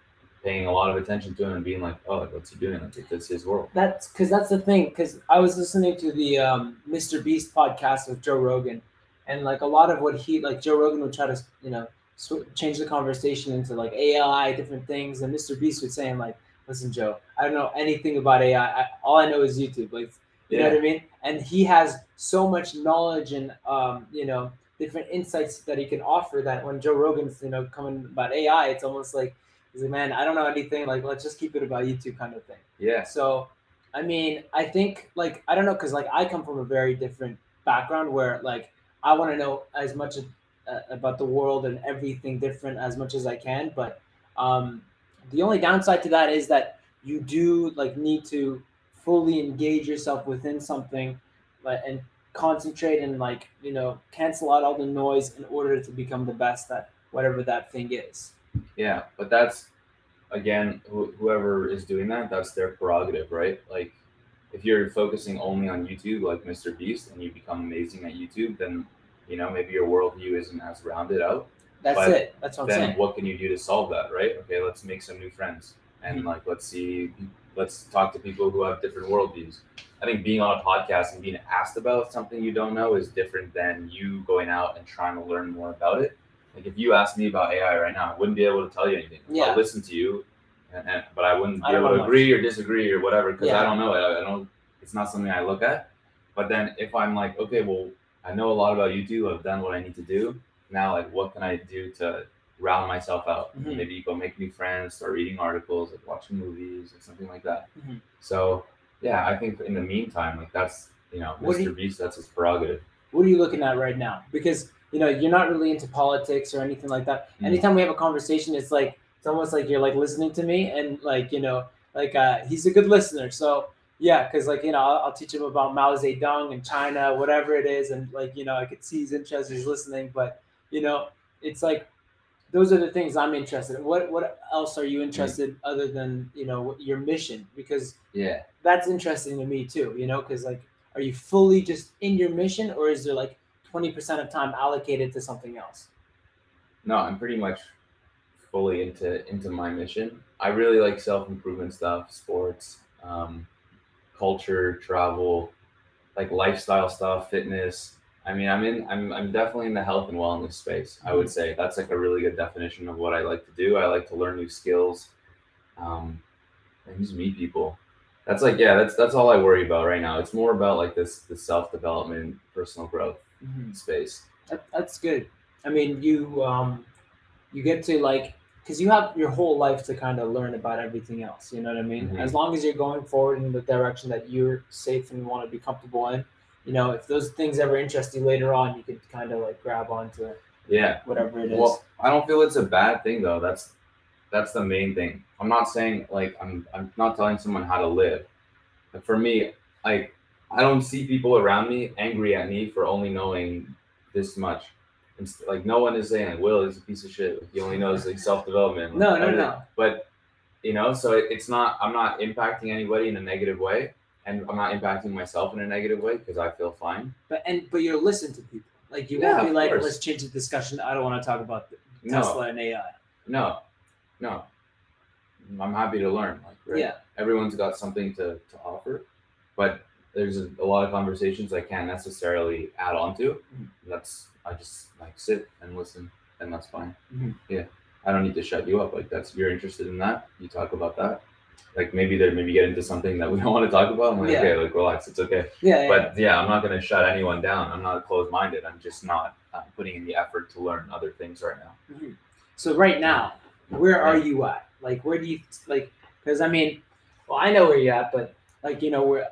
paying a lot of attention to him and being like, oh, what's he doing? Like, that's his world. That's because that's the thing. Because I was listening to the um, Mr. Beast podcast with Joe Rogan, and like a lot of what he like Joe Rogan would try to you know sw- change the conversation into like AI, different things, and Mr. Beast was saying like, listen, Joe, I don't know anything about AI. I, all I know is YouTube. Like, you know what I mean? And he has so much knowledge and um, you know different insights that he can offer that when Joe Rogan's you know coming about AI, it's almost like he's like, man, I don't know anything. Like, let's just keep it about YouTube kind of thing. Yeah. So, I mean, I think like I don't know because like I come from a very different background where like I want to know as much as, uh, about the world and everything different as much as I can. But um, the only downside to that is that you do like need to fully engage yourself within something, and concentrate and like you know cancel out all the noise in order to become the best at whatever that thing is. Yeah, but that's again, wh- whoever is doing that, that's their prerogative, right? Like, if you're focusing only on YouTube, like Mr. Beast, and you become amazing at YouTube, then you know maybe your worldview isn't as rounded out. That's But it. That's what I'm then saying. what can you do to solve that, right? Okay, let's make some new friends, and Mhm. like let's see, let's talk to people who have different worldviews. I think being on a podcast and being asked about something you don't know is different than you going out and trying to learn more about it. Like if you asked me about AI right now, I wouldn't be able to tell you anything. Yeah. I'll listen to you, and, and, but I wouldn't be don't able to much. agree or disagree or whatever because Yeah. I don't know it. I, I don't. It's not something I look at. But then if I'm like, okay, well, I know a lot about YouTube. I've done what I need to do. Now, like, what can I do to round myself out? Mhm. Maybe go make new friends, start reading articles, like watching movies or something like that. Mhm. So yeah, I think in the meantime, like that's you know, What Mr. you- Beast, that's his prerogative. what are you looking at right now? Because you know you're not really into politics or anything like that. Mm. Anytime we have a conversation, it's like it's almost like you're like listening to me, and like you know, like uh, he's a good listener. So yeah, because like you know, I'll, I'll teach him about Mao Zedong and China, whatever it is, and like you know, I could see he's interested, he's listening. But you know, it's like those are the things I'm interested in. What what else are you interested other than you know your mission? Because Yeah. that's interesting to me too, you know, because like, are you fully just in your mission, or is there like twenty percent of time allocated to something else? No, I'm pretty much fully into into my mission. I really like self improvement stuff, sports, um, culture, travel, like lifestyle stuff, fitness. I mean, I'm in. I'm I'm definitely in the health and wellness space. I would say that's like a really good definition of what I like to do. I like to learn new skills, um, and just meet people. That's like yeah, that's that's all I worry about right now. It's more about like this the self development, personal growth space. That, that's good. I mean, you um, you get to like, because you have your whole life to kind of learn about everything else. You know what I mean? Mhm. As long as you're going forward in the direction that you're safe and want to be comfortable in, you know, if those things ever interest you later on, you could kind of like grab onto it. Yeah. whatever it is. Well, I don't feel it's a bad thing though. That's that's the main thing. I'm not saying like I'm I'm not telling someone how to live. But for me, like I don't see people around me angry at me for only knowing this much. It's like no one is saying like Will is a piece of shit. Like, he only (laughs) knows like self development. no, no, no. But you know, so it, it's not. I'm not impacting anybody in a negative way, and I'm not impacting myself in a negative way because I feel fine. But and but you'll listen to people. Like you Yeah, won't be like, course. let's change the discussion. I don't want to talk about the No, Tesla and AI. no, no. I'm happy to learn. Like, right? Yeah. everyone's got something to, to offer, but there's a, a lot of conversations I can't necessarily add on to. Mhm. That's I just like sit and listen, and that's fine. Mhm. Yeah, I don't need to shut you up. Like that's you're interested in that, you talk about that. Like maybe there maybe get into something that we don't want to talk about. I'm like, Yeah. okay, like relax, it's okay. Yeah. But yeah, I'm not gonna shut anyone down. I'm not closed minded. I'm just not uh, putting in the effort to learn other things right now. Mhm. So right now, where are you at? Like, where do you like? Because I mean, well, I know where you're at, but like you know, we're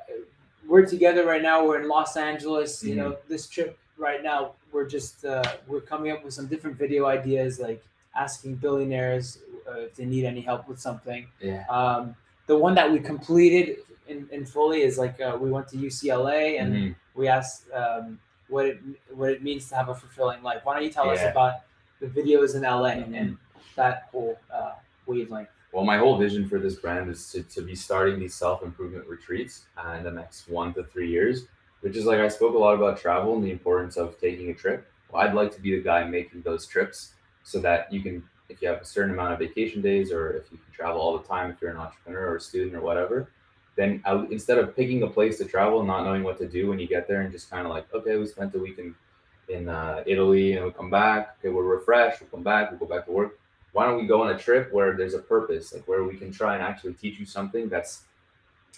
we're together right now. We're in Los Angeles. You know, this trip right now, we're just uh, we're coming up with some different video ideas, like asking billionaires uh, if they need any help with something. Yeah. Um, the one that we completed in, in fully is like uh, we went to UCLA and Mhm. we asked um, what it what it means to have a fulfilling life. Why don't you tell us about the videos in LA Mhm. and that whole uh, wavelength? Well, my whole vision for this brand is to, to be starting these self improvement retreats uh, in the next one to three years. which is like I spoke a lot about travel and the importance of taking a trip. Well, I'd like to be the guy making those trips so that you can, if you have a certain amount of vacation days, or if you can travel all the time, if you're an entrepreneur or a student or whatever, then I, instead of picking a place to travel not knowing what to do when you get there and just kind of like, okay, we spent a week in in uh, Italy and we come back, okay, we're refreshed, we'll come back, we'll go back to work. Why don't we go on a trip where there's a purpose, like where we can try and actually teach you something that's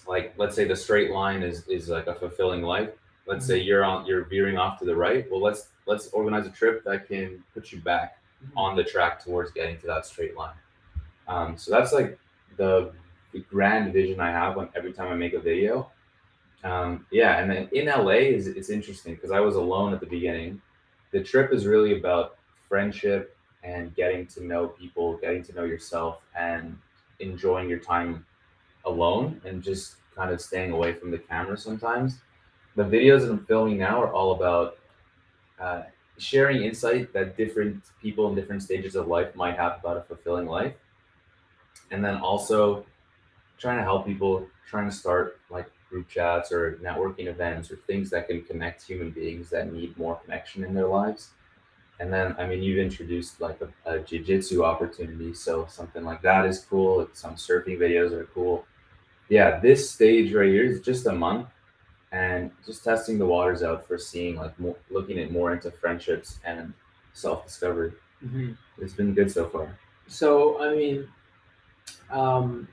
like, let's say the straight line is is like a fulfilling life. Let's say you're on you're veering off to the right. Well, let's let's organize a trip that can put you back on the track towards getting to that straight line. Um, so that's like the, the grand vision I have when every time I make a video. Um, yeah, and then in LA is it's interesting because I was alone at the beginning. The trip is really about friendship and getting to know people, getting to know yourself, and enjoying your time alone and just kind of staying away from the camera sometimes. The videos that I'm filming now are all about uh, sharing insight that different people in different stages of life might have about a fulfilling life. And then also trying to help people, trying to start like group chats or networking events or things that can connect human beings that need more connection in their lives. And then, I mean, you've introduced like a, a jiu-jitsu opportunity. So something like that is cool. Some surfing videos are cool. Yeah, this stage right here is just a month and just testing the waters out for seeing like more, looking at more into friendships and self-discovery. Mm-hmm. It's been good so far. So, I mean, um,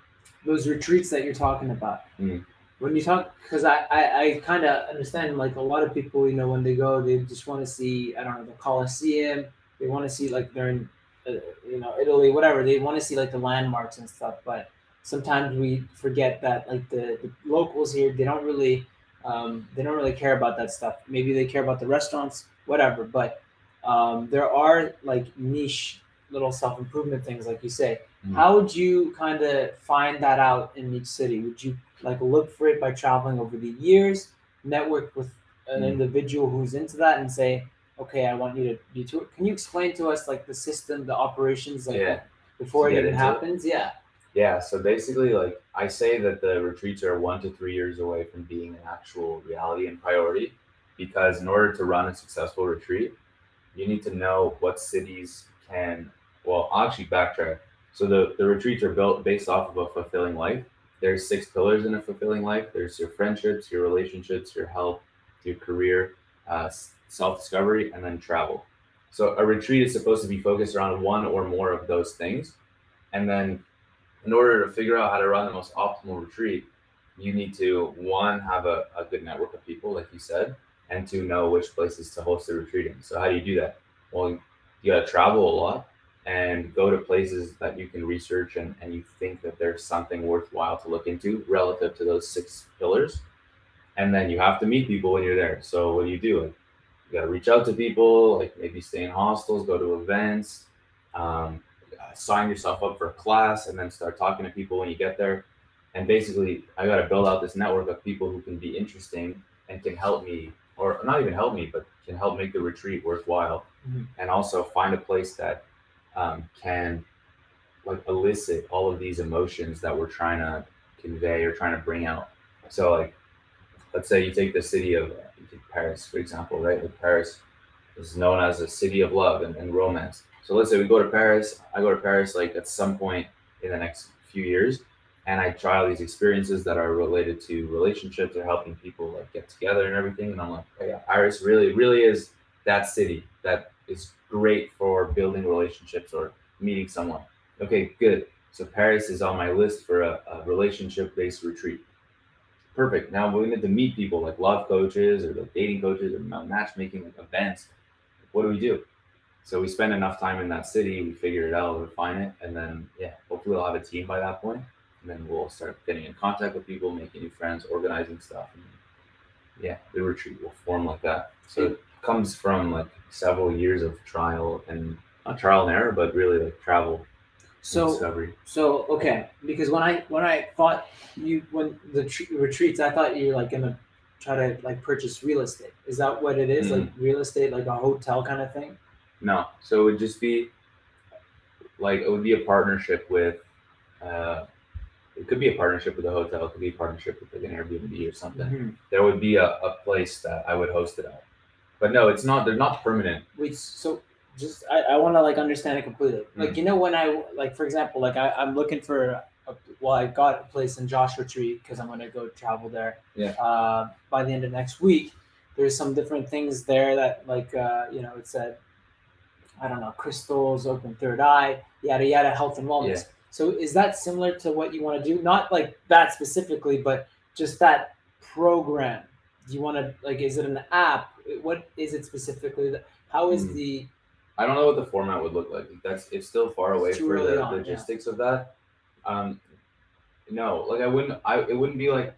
those retreats that you're talking about, Mm. when you talk, because I, I, I kind of understand like a lot of people, you know, when they go, they just want to see, I don't know, the Colosseum. They want to see like they're in, uh, you know, Italy, whatever. They want to see like the landmarks and stuff. But sometimes we forget that like the, the locals here, they don't really, um, they don't really care about that stuff. Maybe they care about the restaurants, whatever. But um, there are like niche little self improvement things, like you say. Mm. How would you kind of find that out in each city? Would you like look for it by traveling over the years, network with an Mm. individual who's into that, and say, okay, I want you to be to Can you explain to us like the system, the operations, like Yeah. before it even into it? happens? Yeah. Yeah, so basically, like I say that the retreats are one to three years away from being an actual reality and priority, because in order to run a successful retreat, you need to know what cities can. Well, actually backtrack. So the the retreats are built based off of a fulfilling life. There's six pillars in a fulfilling life. There's your friendships, your relationships, your health, your career, uh, self discovery, and then travel. So a retreat is supposed to be focused around one or more of those things, and then in order to figure out how to run the most optimal retreat, you need to one have a, a good network of people, like you said, and to know which places to host the retreat in. So how do you do that? Well, you gotta travel a lot and go to places that you can research and, and you think that there's something worthwhile to look into relative to those six pillars. And then you have to meet people when you're there. So what do you do? You gotta reach out to people, like maybe stay in hostels, go to events, um, sign yourself up for a class and then start talking to people when you get there. And basically, I got to build out this network of people who can be interesting and can help me, or not even help me, but can help make the retreat worthwhile. Mhm. And also find a place that um, can like elicit all of these emotions that we're trying to convey or trying to bring out. So, like, let's say you take the city of Paris, for example, right? Like Paris is known as a city of love and, and romance. So let's say we go to Paris. I go to Paris like at some point in the next few years, and I try all these experiences that are related to relationships or helping people like get together and everything. And I'm like, oh yeah, Paris really, really is that city that is great for building relationships or meeting someone. Okay, good. So Paris is on my list for a, a relationship-based retreat. Perfect. Now we need to meet people like love coaches or like dating coaches or matchmaking events. What do we do? So we spend enough time in that city, we figure it out, refine it, and then yeah, hopefully we'll have a team by that. And then we'll start getting in contact with people, making new friends, organizing stuff. And yeah, the retreat will form like that. So it comes from like several years of trial and not trial and error, but really like travel So discovery. so okay, because when I when I thought you when the tr- retreats, I thought you were like gonna try to like purchase real estate. Is that what it is? Mm-hmm. Like real estate, like a hotel kind of thing? No, so it would just be like it would be a partnership with uh, it could be a partnership with a hotel, it could be a partnership with like an Airbnb or something. Mhm. There would be a, a place that I would host it at. But no, it's not. They're not permanent. Wait, so just I, I want to like understand it completely. Like Mm. you know when I like for example like I I'm looking for a, well I got a place in Joshua Tree because I'm gonna go travel there. Yeah. Uh, by the end of next week, there's some different things there that like uh, you know it said, I don't know crystals, open third eye, yada yada, health and wellness. Yeah. So is that similar to what you want to do? Not like that specifically, but just that program. Do you want to like? Is it an app? What is it specifically? How is Mm. the I don't know what the format would look like. That's it's still far away for the on, yeah. logistics of that. Um, no, like I wouldn't. I it wouldn't be like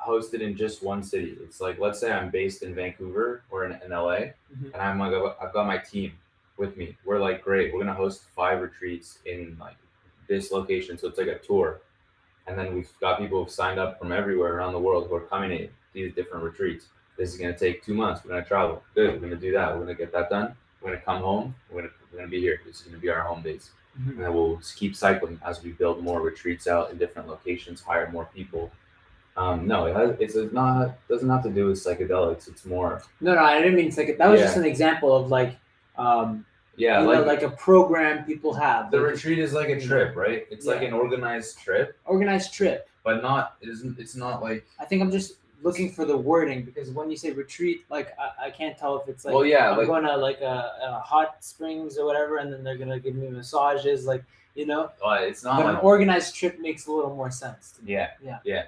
hosted in just one city. It's like let's say I'm based in Vancouver or in, in LA, Mhm. and I'm like I've got my team with me. We're like great. We're gonna host five retreats in like this location, so it's like a tour. And then we've got people who've signed up from everywhere around the world who are coming to these different retreats. This is gonna take two months. We're gonna travel. Good. We're gonna do that. We're gonna get that done. We're gonna come home. We're gonna we're gonna be here. This is gonna be our home base, Mhm. and then we'll keep cycling as we build more retreats out in different locations, hire more people. Um, no, it has, it's not doesn't have to do with psychedelics. It's more No, no, I didn't mean to. That was Yeah. just an example of like, um, yeah, like, know, like a program people have. the like retreat is like a trip, right? It's like an organized trip, organized trip. but not isn't it's not like I think I'm just looking for the wording because when you say retreat, like I, I can't tell if it's like well, yeah, I'm like going to like a, a hot springs or whatever, and then they're gonna give me massages, like you know. uh, it's not But like an organized trip makes a little more sense. To me. Yeah. Yeah. Yeah.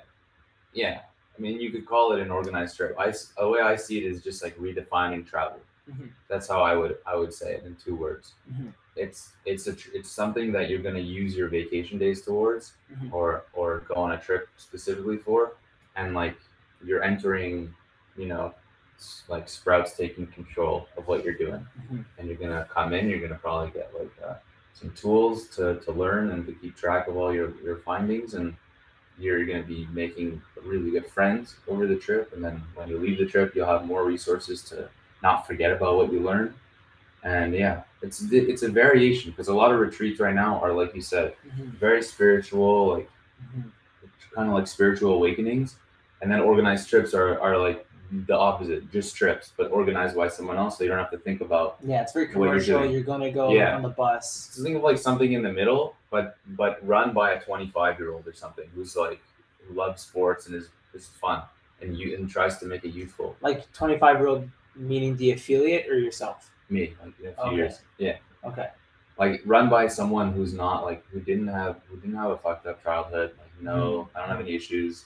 Yeah. I mean, you could call it an organized trip. I, the way I see it is just like redefining travel. Mhm. That's how I would I would say it in two words. Mhm. It's it's a tr- it's something that you're gonna use your vacation days towards, Mhm. or or go on a trip specifically for, and like you're entering, you know, like Sprouht's taking control of what you're doing, Mhm. and you're gonna come in. You're gonna probably get like uh, some tools to, to learn and to keep track of all your your findings and you're going to be making really good friends over the trip and then when you leave the trip you'll have more resources to not forget about what you learned and yeah it's it's a variation because a lot of retreats right now are like you said Mhm. very spiritual like Mhm. kind of like spiritual awakenings and then organized trips are, are like the opposite just trips but organized by someone else so you don't have to think about Yeah, it's very you're commercial. doing. You're, gonna go Yeah. on the bus. So think of like something in the middle, but but run by a 25 year old or something who's like who loves sports and is is fun and you and tries to make it youthful. Like 25 year old, meaning the affiliate or yourself. Me, like in a few Okay. years, yeah. Okay. Like run by someone who's not like who didn't have who didn't have a fucked up childhood. Like no, I don't have any issues.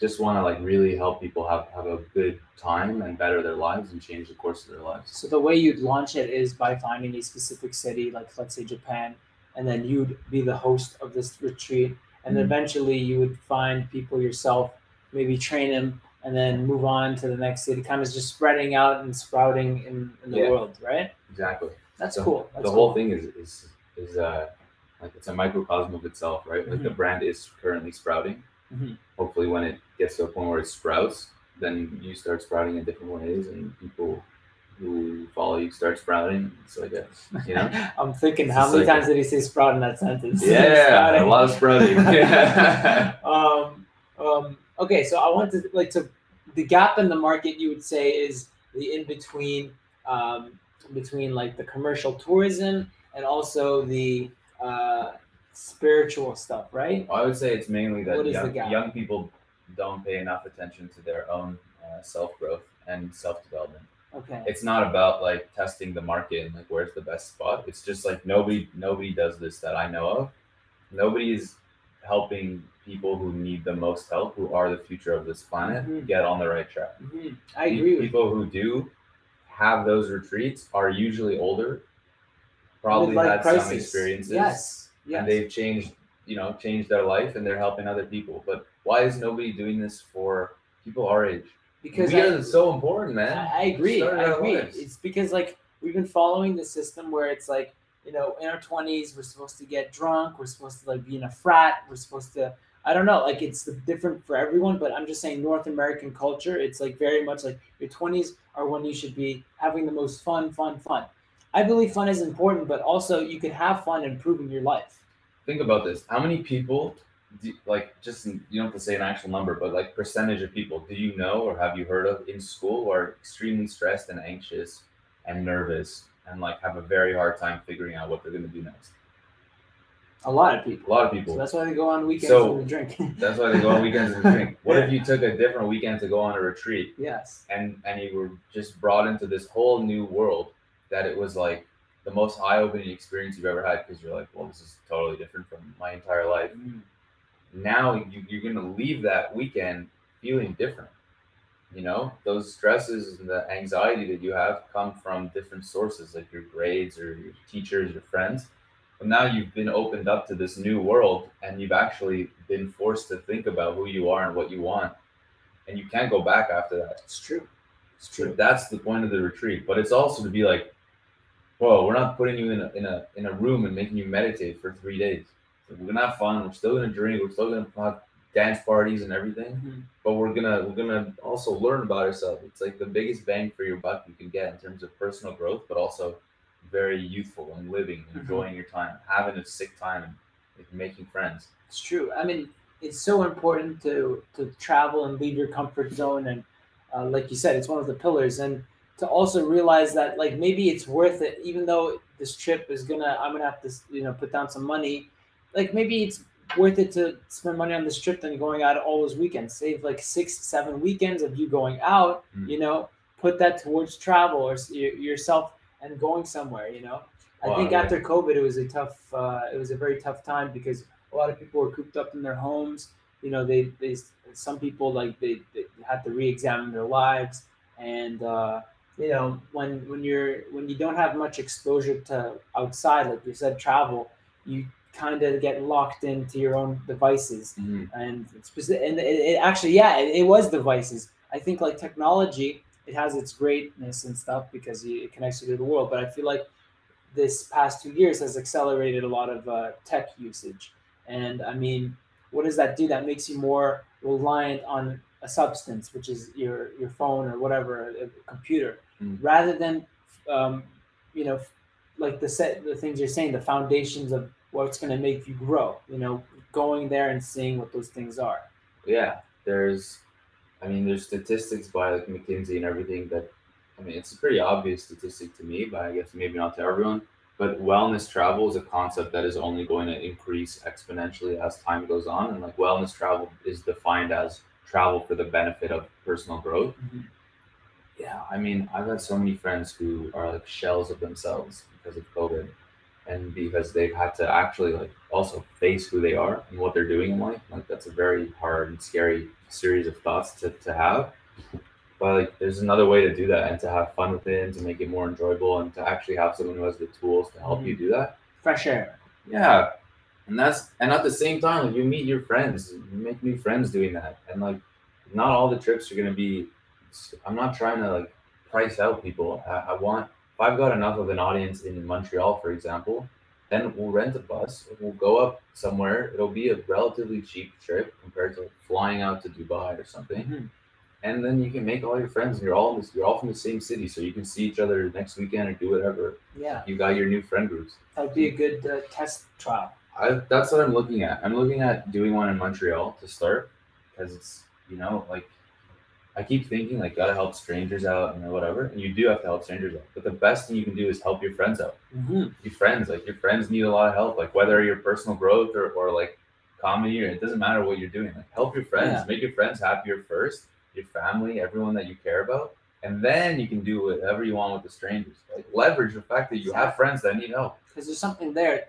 Just want to like really help people have have a good time and better their lives and change the course of their lives. So the way you'd launch it is by finding a specific city, like let's say Japan, and then you'd be the host of this retreat, and Mhm. eventually you would find people yourself, maybe train them, and then move on to the next city, kind of just spreading out and sprouting in, in the Yeah. world, right? Exactly. That's So cool. That's the cool. whole thing is is is uh like it's a microcosm of itself, right? Like the Mhm. brand is currently sprouting. Mhm. Hopefully, when it gets to a point where it sprouts, then you start sprouting in different ways, and people who follow you start sprouting. It's like a you know, (laughs) I'm thinking, how many like- times did he say sprout in that sentence? yeah, (laughs) a lot of sprouting. Yeah. (laughs) um, um, okay, so I want to like to the gap in the market you would say is the in between um, between like the commercial tourism and also the uh, spiritual stuff, right? I would say it's mainly that What is the young, young people don't pay enough attention to their own uh, self growth and self development. Okay. it's not about like testing the market and like where's the best spot. It's just like nobody nobody does this that I know of. Nobody's helping people who need the most help, who are the future of this planet, Mhm. get on the right track. Mhm. I agree with people who do have those retreats are usually older, probably had some experiences, Yes. Yes. and they've changed, you know, changed their life, and they're helping other people. But why is nobody doing this for people our age? because we I- are so important, man. I, I agree. I agree. lives. It's because like we've been following the system where it's like you know in our twenties we're supposed to get drunk, we're supposed to like be in a frat, we're supposed to I don't know like it's different for everyone, but I'm just saying North American culture. It's like very much like your twenties are when you should be having the most fun, fun, fun. I believe fun is important, but also you can have fun improving your life. think about this how many people do, like just you don't have to say an actual number, but like percentage of people do you know or have you heard of in school who are extremely stressed and anxious and nervous and like have a very hard time figuring out what they're going to do next? A lot of people. A lot of So people. that's why they go on weekends So- and drink. (laughs) That's why they go on weekends and drink. (laughs) What if you took a different weekend to go on a retreat yes. and and you were just brought into this whole new world that it was like the most eye-opening experience you've ever had because you're like, well, this is totally different from my entire life. Mm. Now you, you're gonna leave that weekend feeling different. You know, those stresses and the anxiety that you have come from different sources, like your grades or your teachers, your friends. But now you've been opened up to this new world and you've actually been forced to think about who you are and what you want. And you can't go back after that. It's true. It's true. that's the point of the retreat. But it's also to be like, whoa, we're not putting you in a in a in a room and making you meditate for three days. We're gonna have fun. We're still gonna drink. We're still gonna have dance parties and everything. Mhm. But we're gonna we're gonna also learn about ourselves. It's like the biggest bang for your buck you can get in terms of personal growth, but also very youthful and living, Mhm. enjoying your time, having a sick time, and like, making friends. It's true. I mean, it's so important to to travel and leave your comfort zone, and uh, like you said, it's one of the pillars. And to also realize that like maybe it's worth it, even though this trip is gonna, I'm gonna have to you know put down some money. Like maybe it's worth it to spend money on this trip than going out all those weekends. Save like six, seven weekends of you going out. Mm. You know, put that towards travel or yourself and going somewhere. You know. I Wow, think yeah. after COVID, it was a tough. Uh, it was a very tough time because a lot of people were cooped up in their homes. You know, they they some people like they, they had to re-examine their lives, and uh, you know when when you're when you don't have much exposure to outside, like you said, travel, you kind of get locked into your own devices and specific, and it, it actually yeah it, it was devices i think like technology it has its greatness and stuff because it connects you to the world. But i feel like this past two years has accelerated a lot of uh, tech usage. And i mean what does that do? That makes you more reliant on a substance which is your your phone or whatever a, computer Mm. rather than um, you know like the set the things you're saying the foundations of what's going to make you grow you know going there and seeing what those things are. Yeah there's i mean there's statistics by like mckinsey and everything that i mean it's a pretty obvious statistic to me but i guess maybe not to everyone. But wellness travel is a concept that is only going to increase exponentially as time goes on and like wellness travel is defined as travel for the benefit of personal growth. Mm-hmm. Yeah i mean i've had so many friends who are like shells of themselves because of covid and because they've had to actually like also face who they are and what they're doing in life like that's a very hard and scary series of thoughts to, to have. But like there's another way to do that and to have fun with it and to make it more enjoyable and to actually have someone who has the tools to help you mm. do that. Fresh air. Yeah. And that's and at the same time like you meet your friends. You make new friends doing that. And like not all the trips are going to be i'm not trying to like price out people. I, I want if i've got enough of an audience in montreal for example then we'll rent a bus we'll go up somewhere. It'll be a relatively cheap trip compared to flying out to dubai or something. Mhm. and then you can make all your friends and you're all in this, you're all from the same city so you can see each other next weekend or do whatever. Yeah. You got your new friend groups. That would be a good uh, test trial. I, that's what I'm looking at. I'm looking at doing one in Montreal to start because it's you know like I keep thinking like gotta help strangers out and whatever, and you do have to help strangers out. But the best thing you can do is help your friends out. mm-hmm. Your friends, like your friends need a lot of help, like whether your personal growth or, or like comedy or it doesn't matter what you're doing. Like help your friends, Yeah. make your friends happier first, your family, everyone that you care about, and then you can do whatever you want with the strangers. Like leverage the fact that you have friends that need help. because there's something there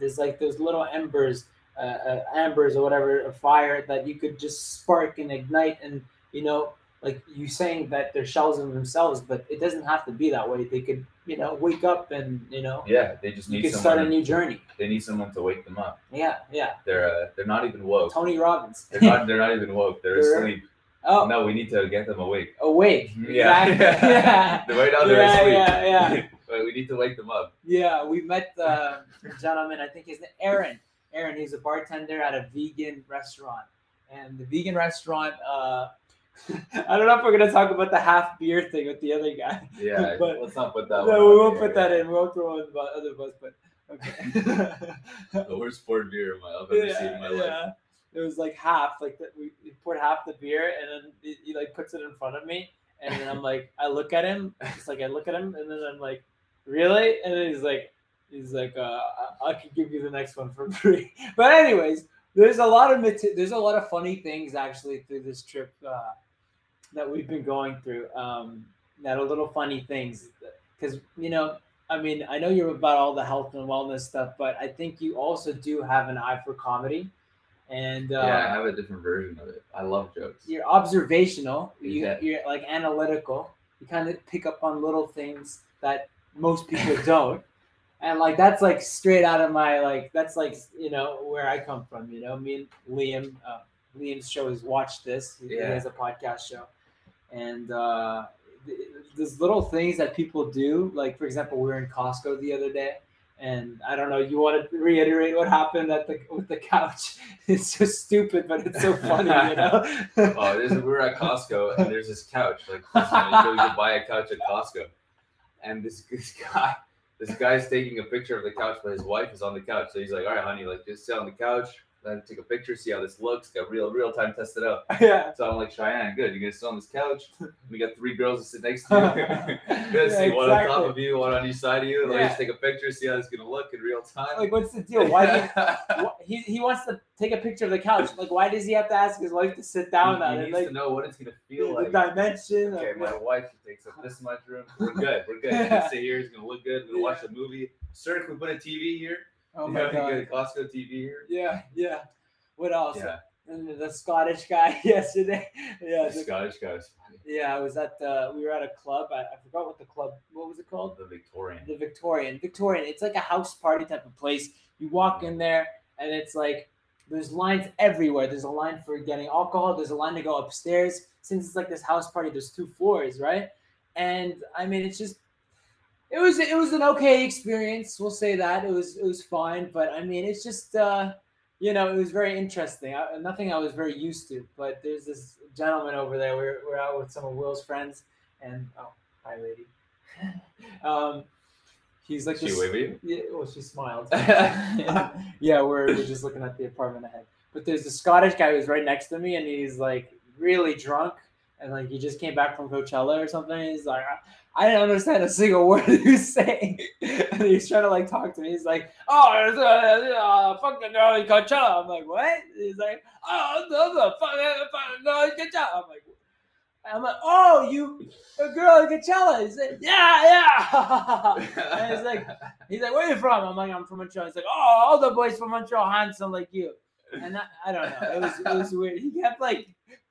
there's like those little embers uh, uh, ambers or whatever a fire that you could just spark and ignite and you know like you saying that they're shells of themselves but it doesn't have to be that way they could you know wake up and you know Yeah, they just you need could start a new journey they need someone to wake them up. yeah yeah They're uh, they're not even woke. tony robbins They're not (laughs) they're not even woke. They're They're- asleep. oh No, we need to get them awake. awake Yeah. exactly. (laughs) yeah They're right now they're Yeah, asleep. yeah, yeah. (laughs) but we need to wake them up. Yeah, we met uh, a gentleman. I think his name Aaron. Aaron, he's a bartender at a vegan restaurant, and the vegan restaurant. Uh, (laughs) I don't know if we're gonna talk about the half beer thing with the other guy. Yeah, (laughs) But- let's not put that. no, one we won't put that in. We won't throw in the other bus, but okay. (laughs) The worst poured beer my I've ever seen in my life. yeah. it was like half, like the, we, poured half the beer, and then he, he like puts it in front of me, and then I'm like, I look at him, it's like I look at him, and then I'm like, really? And then he's like, he's like, uh, I, I could give you the next one for free. But anyways, there's a lot of there's a lot of funny things actually through this trip uh, that we've been going through. Um, that are little funny things because you know I mean, I know you're about all the health and wellness stuff, but I think you also do have an eye for comedy. And uh, yeah, I have a different version of it. I love jokes. You're observational. you, you're like analytical. You kind of pick up on little things that most people (laughs) don't. And like that's like straight out of my like that's like you know where I come from. You know, me and Liam. Uh, Liam's show is Watch This. He, he has a podcast show, and uh, th- there's little things that people do. Like for example, we were in Costco the other day, and I don't know. You want to reiterate what happened at the with the couch? (laughs) It's so stupid, but it's so funny. You know. (laughs) Oh, we were at Costco and there's this couch. Like you, you buy a couch at Costco, and this, this guy, this guy's taking a picture of the couch, but his wife is on the couch. So he's like, "All right, honey, like just sit on the couch, then take a picture, see how this looks, got real real time test it out." (laughs) yeah. So I'm like, Shayan, good. You're gonna sit on this couch. (laughs) We got three girls to sit next to you. You're gonna Yeah, (laughs) see one on top of you, one on each side of you. Like, Yeah. just take a picture, see how it's gonna look in real time. Like, what's the deal? Why? do you- wh- he, he wants to take a picture of the couch. Like, why does he have to ask his wife to sit down he, on he it? needs Like, to know what it's gonna feel the like. dimension. Okay, my wife takes up this much room. We're good. We're good. He's gonna sit here. He's gonna look good. We're gonna watch the movie. Sir, can we put a TV here? Oh you my god. Costco TV here. Yeah, yeah. What else? Yeah, And the Scottish guy (laughs) yesterday. Yeah, the the- Scottish guy was funny. yeah. I was at uh, we were at a club. I, I forgot what the club. What was it called? The Victorian. the Victorian. Victorian. It's like a house party type of place. You walk in there and it's like there's lines everywhere. There's a line for getting alcohol. There's a line to go upstairs. Since it's like this house party, there's two floors, right? And I mean, it's just it was it was an okay experience. We'll say that it was it was fine. But I mean, it's just uh, you know it was very interesting. I, nothing I was very used to. But there's this gentleman over there. We're we're out with some of Will's friends, and oh, hi, lady. (laughs) um, he's like She this- wave you? yeah, well, she smiled. (laughs) yeah, we're, we're just looking at the apartment ahead. But there's a Scottish guy who's right next to me, and he's like really drunk, and like he just came back from Coachella or something. he's like, I, I didn't understand a single (laughs) word he was saying, (laughs) and he's trying to like talk to me. He's like, Oh, it's, uh, uh, fucking early Coachella. I'm like, What? He's like, Oh, the the fucking fucking early Coachella. I'm like. I'm like, oh, you, a girl at Coachella. He's like, yeah, yeah. (laughs) and he's like, He's like, "Where you from?" I'm like, "I'm from Montreal." He's like, "Oh, all the boys from Montreal handsome like you." And I, I don't know. It was it was weird. He kept like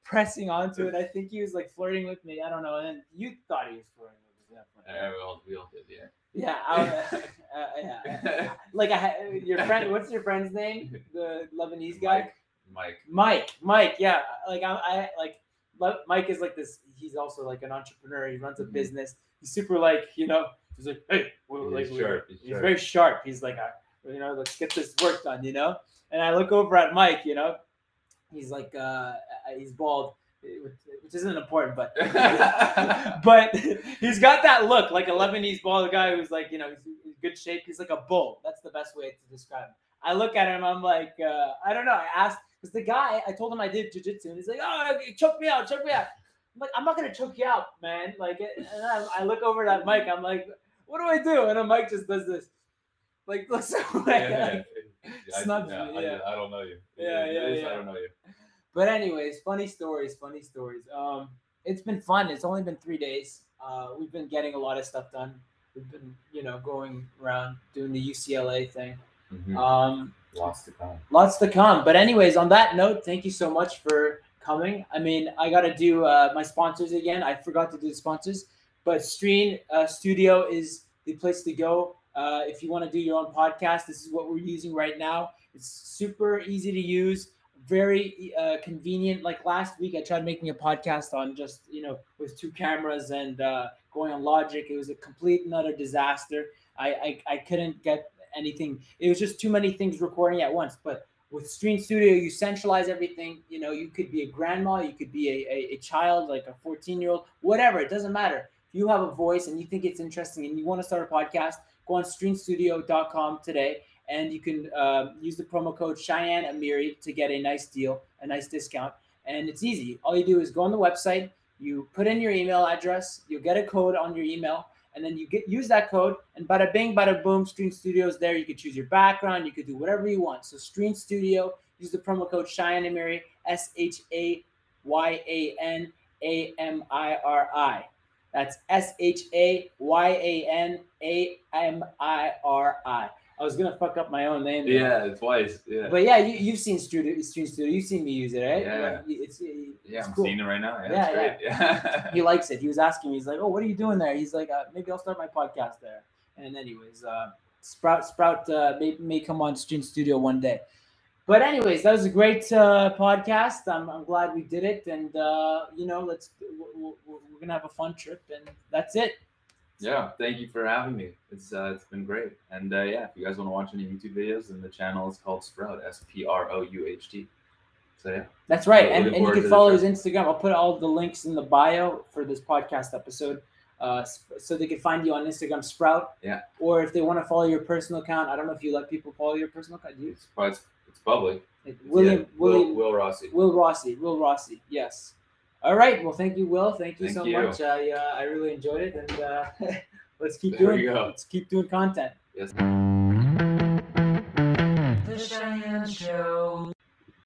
pressing onto it. I think he was like flirting with me. I don't know. And then you thought he was flirting with me. Yeah, we all, we all did, yeah. Yeah, I, uh, (laughs) yeah. (laughs) Like I, your friend. What's your friend's name? The Lebanese guy. Mike. Mike. Mike. Yeah. Like I, I like Mike is like this. He's also like an entrepreneur. He runs a Mhm. business. He's super like you know. He's like, hey, well, He's like sharp, he's He's sharp. very sharp. He's like, uh, you know, let's get this work done. You know. And I look over at Mike. You know, he's like, uh, he's bald, which isn't important, but (laughs) but he's got that look like a Lebanese bald guy who's like, you know, he's in good shape. He's like a bull. That's the best way to describe him. I look at him. I'm like, uh, I don't know. I asked because the guy, I told him I did jujitsu, and he's like, oh, choke me out, choke me out. I'm like, I'm not gonna choke you out, man. Like, and I, I look over at Mike. I'm like, what do I do? And then Mike just does this, like, (laughs) looks away. yeah, I, (laughs) Snubs yeah, me, I, yeah. I don't know you. Yeah, It yeah, yeah. I don't know you. But anyways, funny stories, funny stories. Um, it's been fun. It's only been three days. Uh, we've been getting a lot of stuff done. We've been, you know, going around doing the UCLA thing. Mhm. Um, Lots to come. lots to come. But anyways, on that note, thank you so much for coming. I mean, I got to do uh, my sponsors again. I forgot to do the sponsors, but Stream uh, Studio is the place to go uh, if you want to do your own podcast. This is what we're using right now. It's super easy to use, very uh, convenient. Like last week, I tried making a podcast on just you know with two cameras and uh, going on Logic. It was a complete and utter disaster. I, I I couldn't get anything. It was just too many things recording at once. But with Stream Studio, you centralize everything. You know, you could be a grandma, you could be a, a, a child, like a 14 year old, whatever. It doesn't matter. If you have a voice and you think it's interesting and you want to start a podcast, go on streamstudio.com today and you can uh, use the promo code Shayan Amiri to get a nice deal, a nice discount. And it's easy. All you do is go on the website, you put in your email address, you'll get a code on your email, and then you get use that code, and bada bing, bada boom, Stream Studios there. You can choose your background, you could do whatever you want. So Stream Studio, use the promo code Shayan Amiri, S H A Y A N A M I R I. That's S H A Y A N A M I R I. I was gonna fuck up my own name. Yeah, twice. Yeah. But yeah, you, you've seen Stream Studio. You've seen me use it, right? Yeah. It's, it's yeah, I'm cool. seeing it right now. Yeah, Yeah, it's great. Yeah. (laughs) he likes it. He was asking me. He's like, "Oh, what are you doing there?" He's like, uh, "Maybe I'll start my podcast there." And anyways, uh, Sprouht Sprouht uh, may may come on Stream Studio one day. But anyways, that was a great uh, podcast. I'm, I'm glad we did it, and uh, you know, let's we're, we're, gonna have a fun trip, and that's it. yeah, thank you for having me. It's uh, it's been great. And uh, yeah, if you guys want to watch any YouTube videos, then the channel is called Sprouht, S P R O U H T. So yeah, That's right, and, and you can follow his Instagram. I'll put all the links in the bio for this podcast episode, uh, so they can find you on Instagram, Sprouht. Yeah. Or if they want to follow your personal account, I don't know if you let people follow your personal account. Do you? it's well, it's, it's public. William Yeah, Will, William Will Rossy. Will Rossy. Will Rossy. Yes. All right. Well, thank you, Will. Thank you Thank so you. much. I uh, I really enjoyed it, and uh, (laughs) let's keep There doing. we go. Let's keep doing content. Yes. The Shayan Show.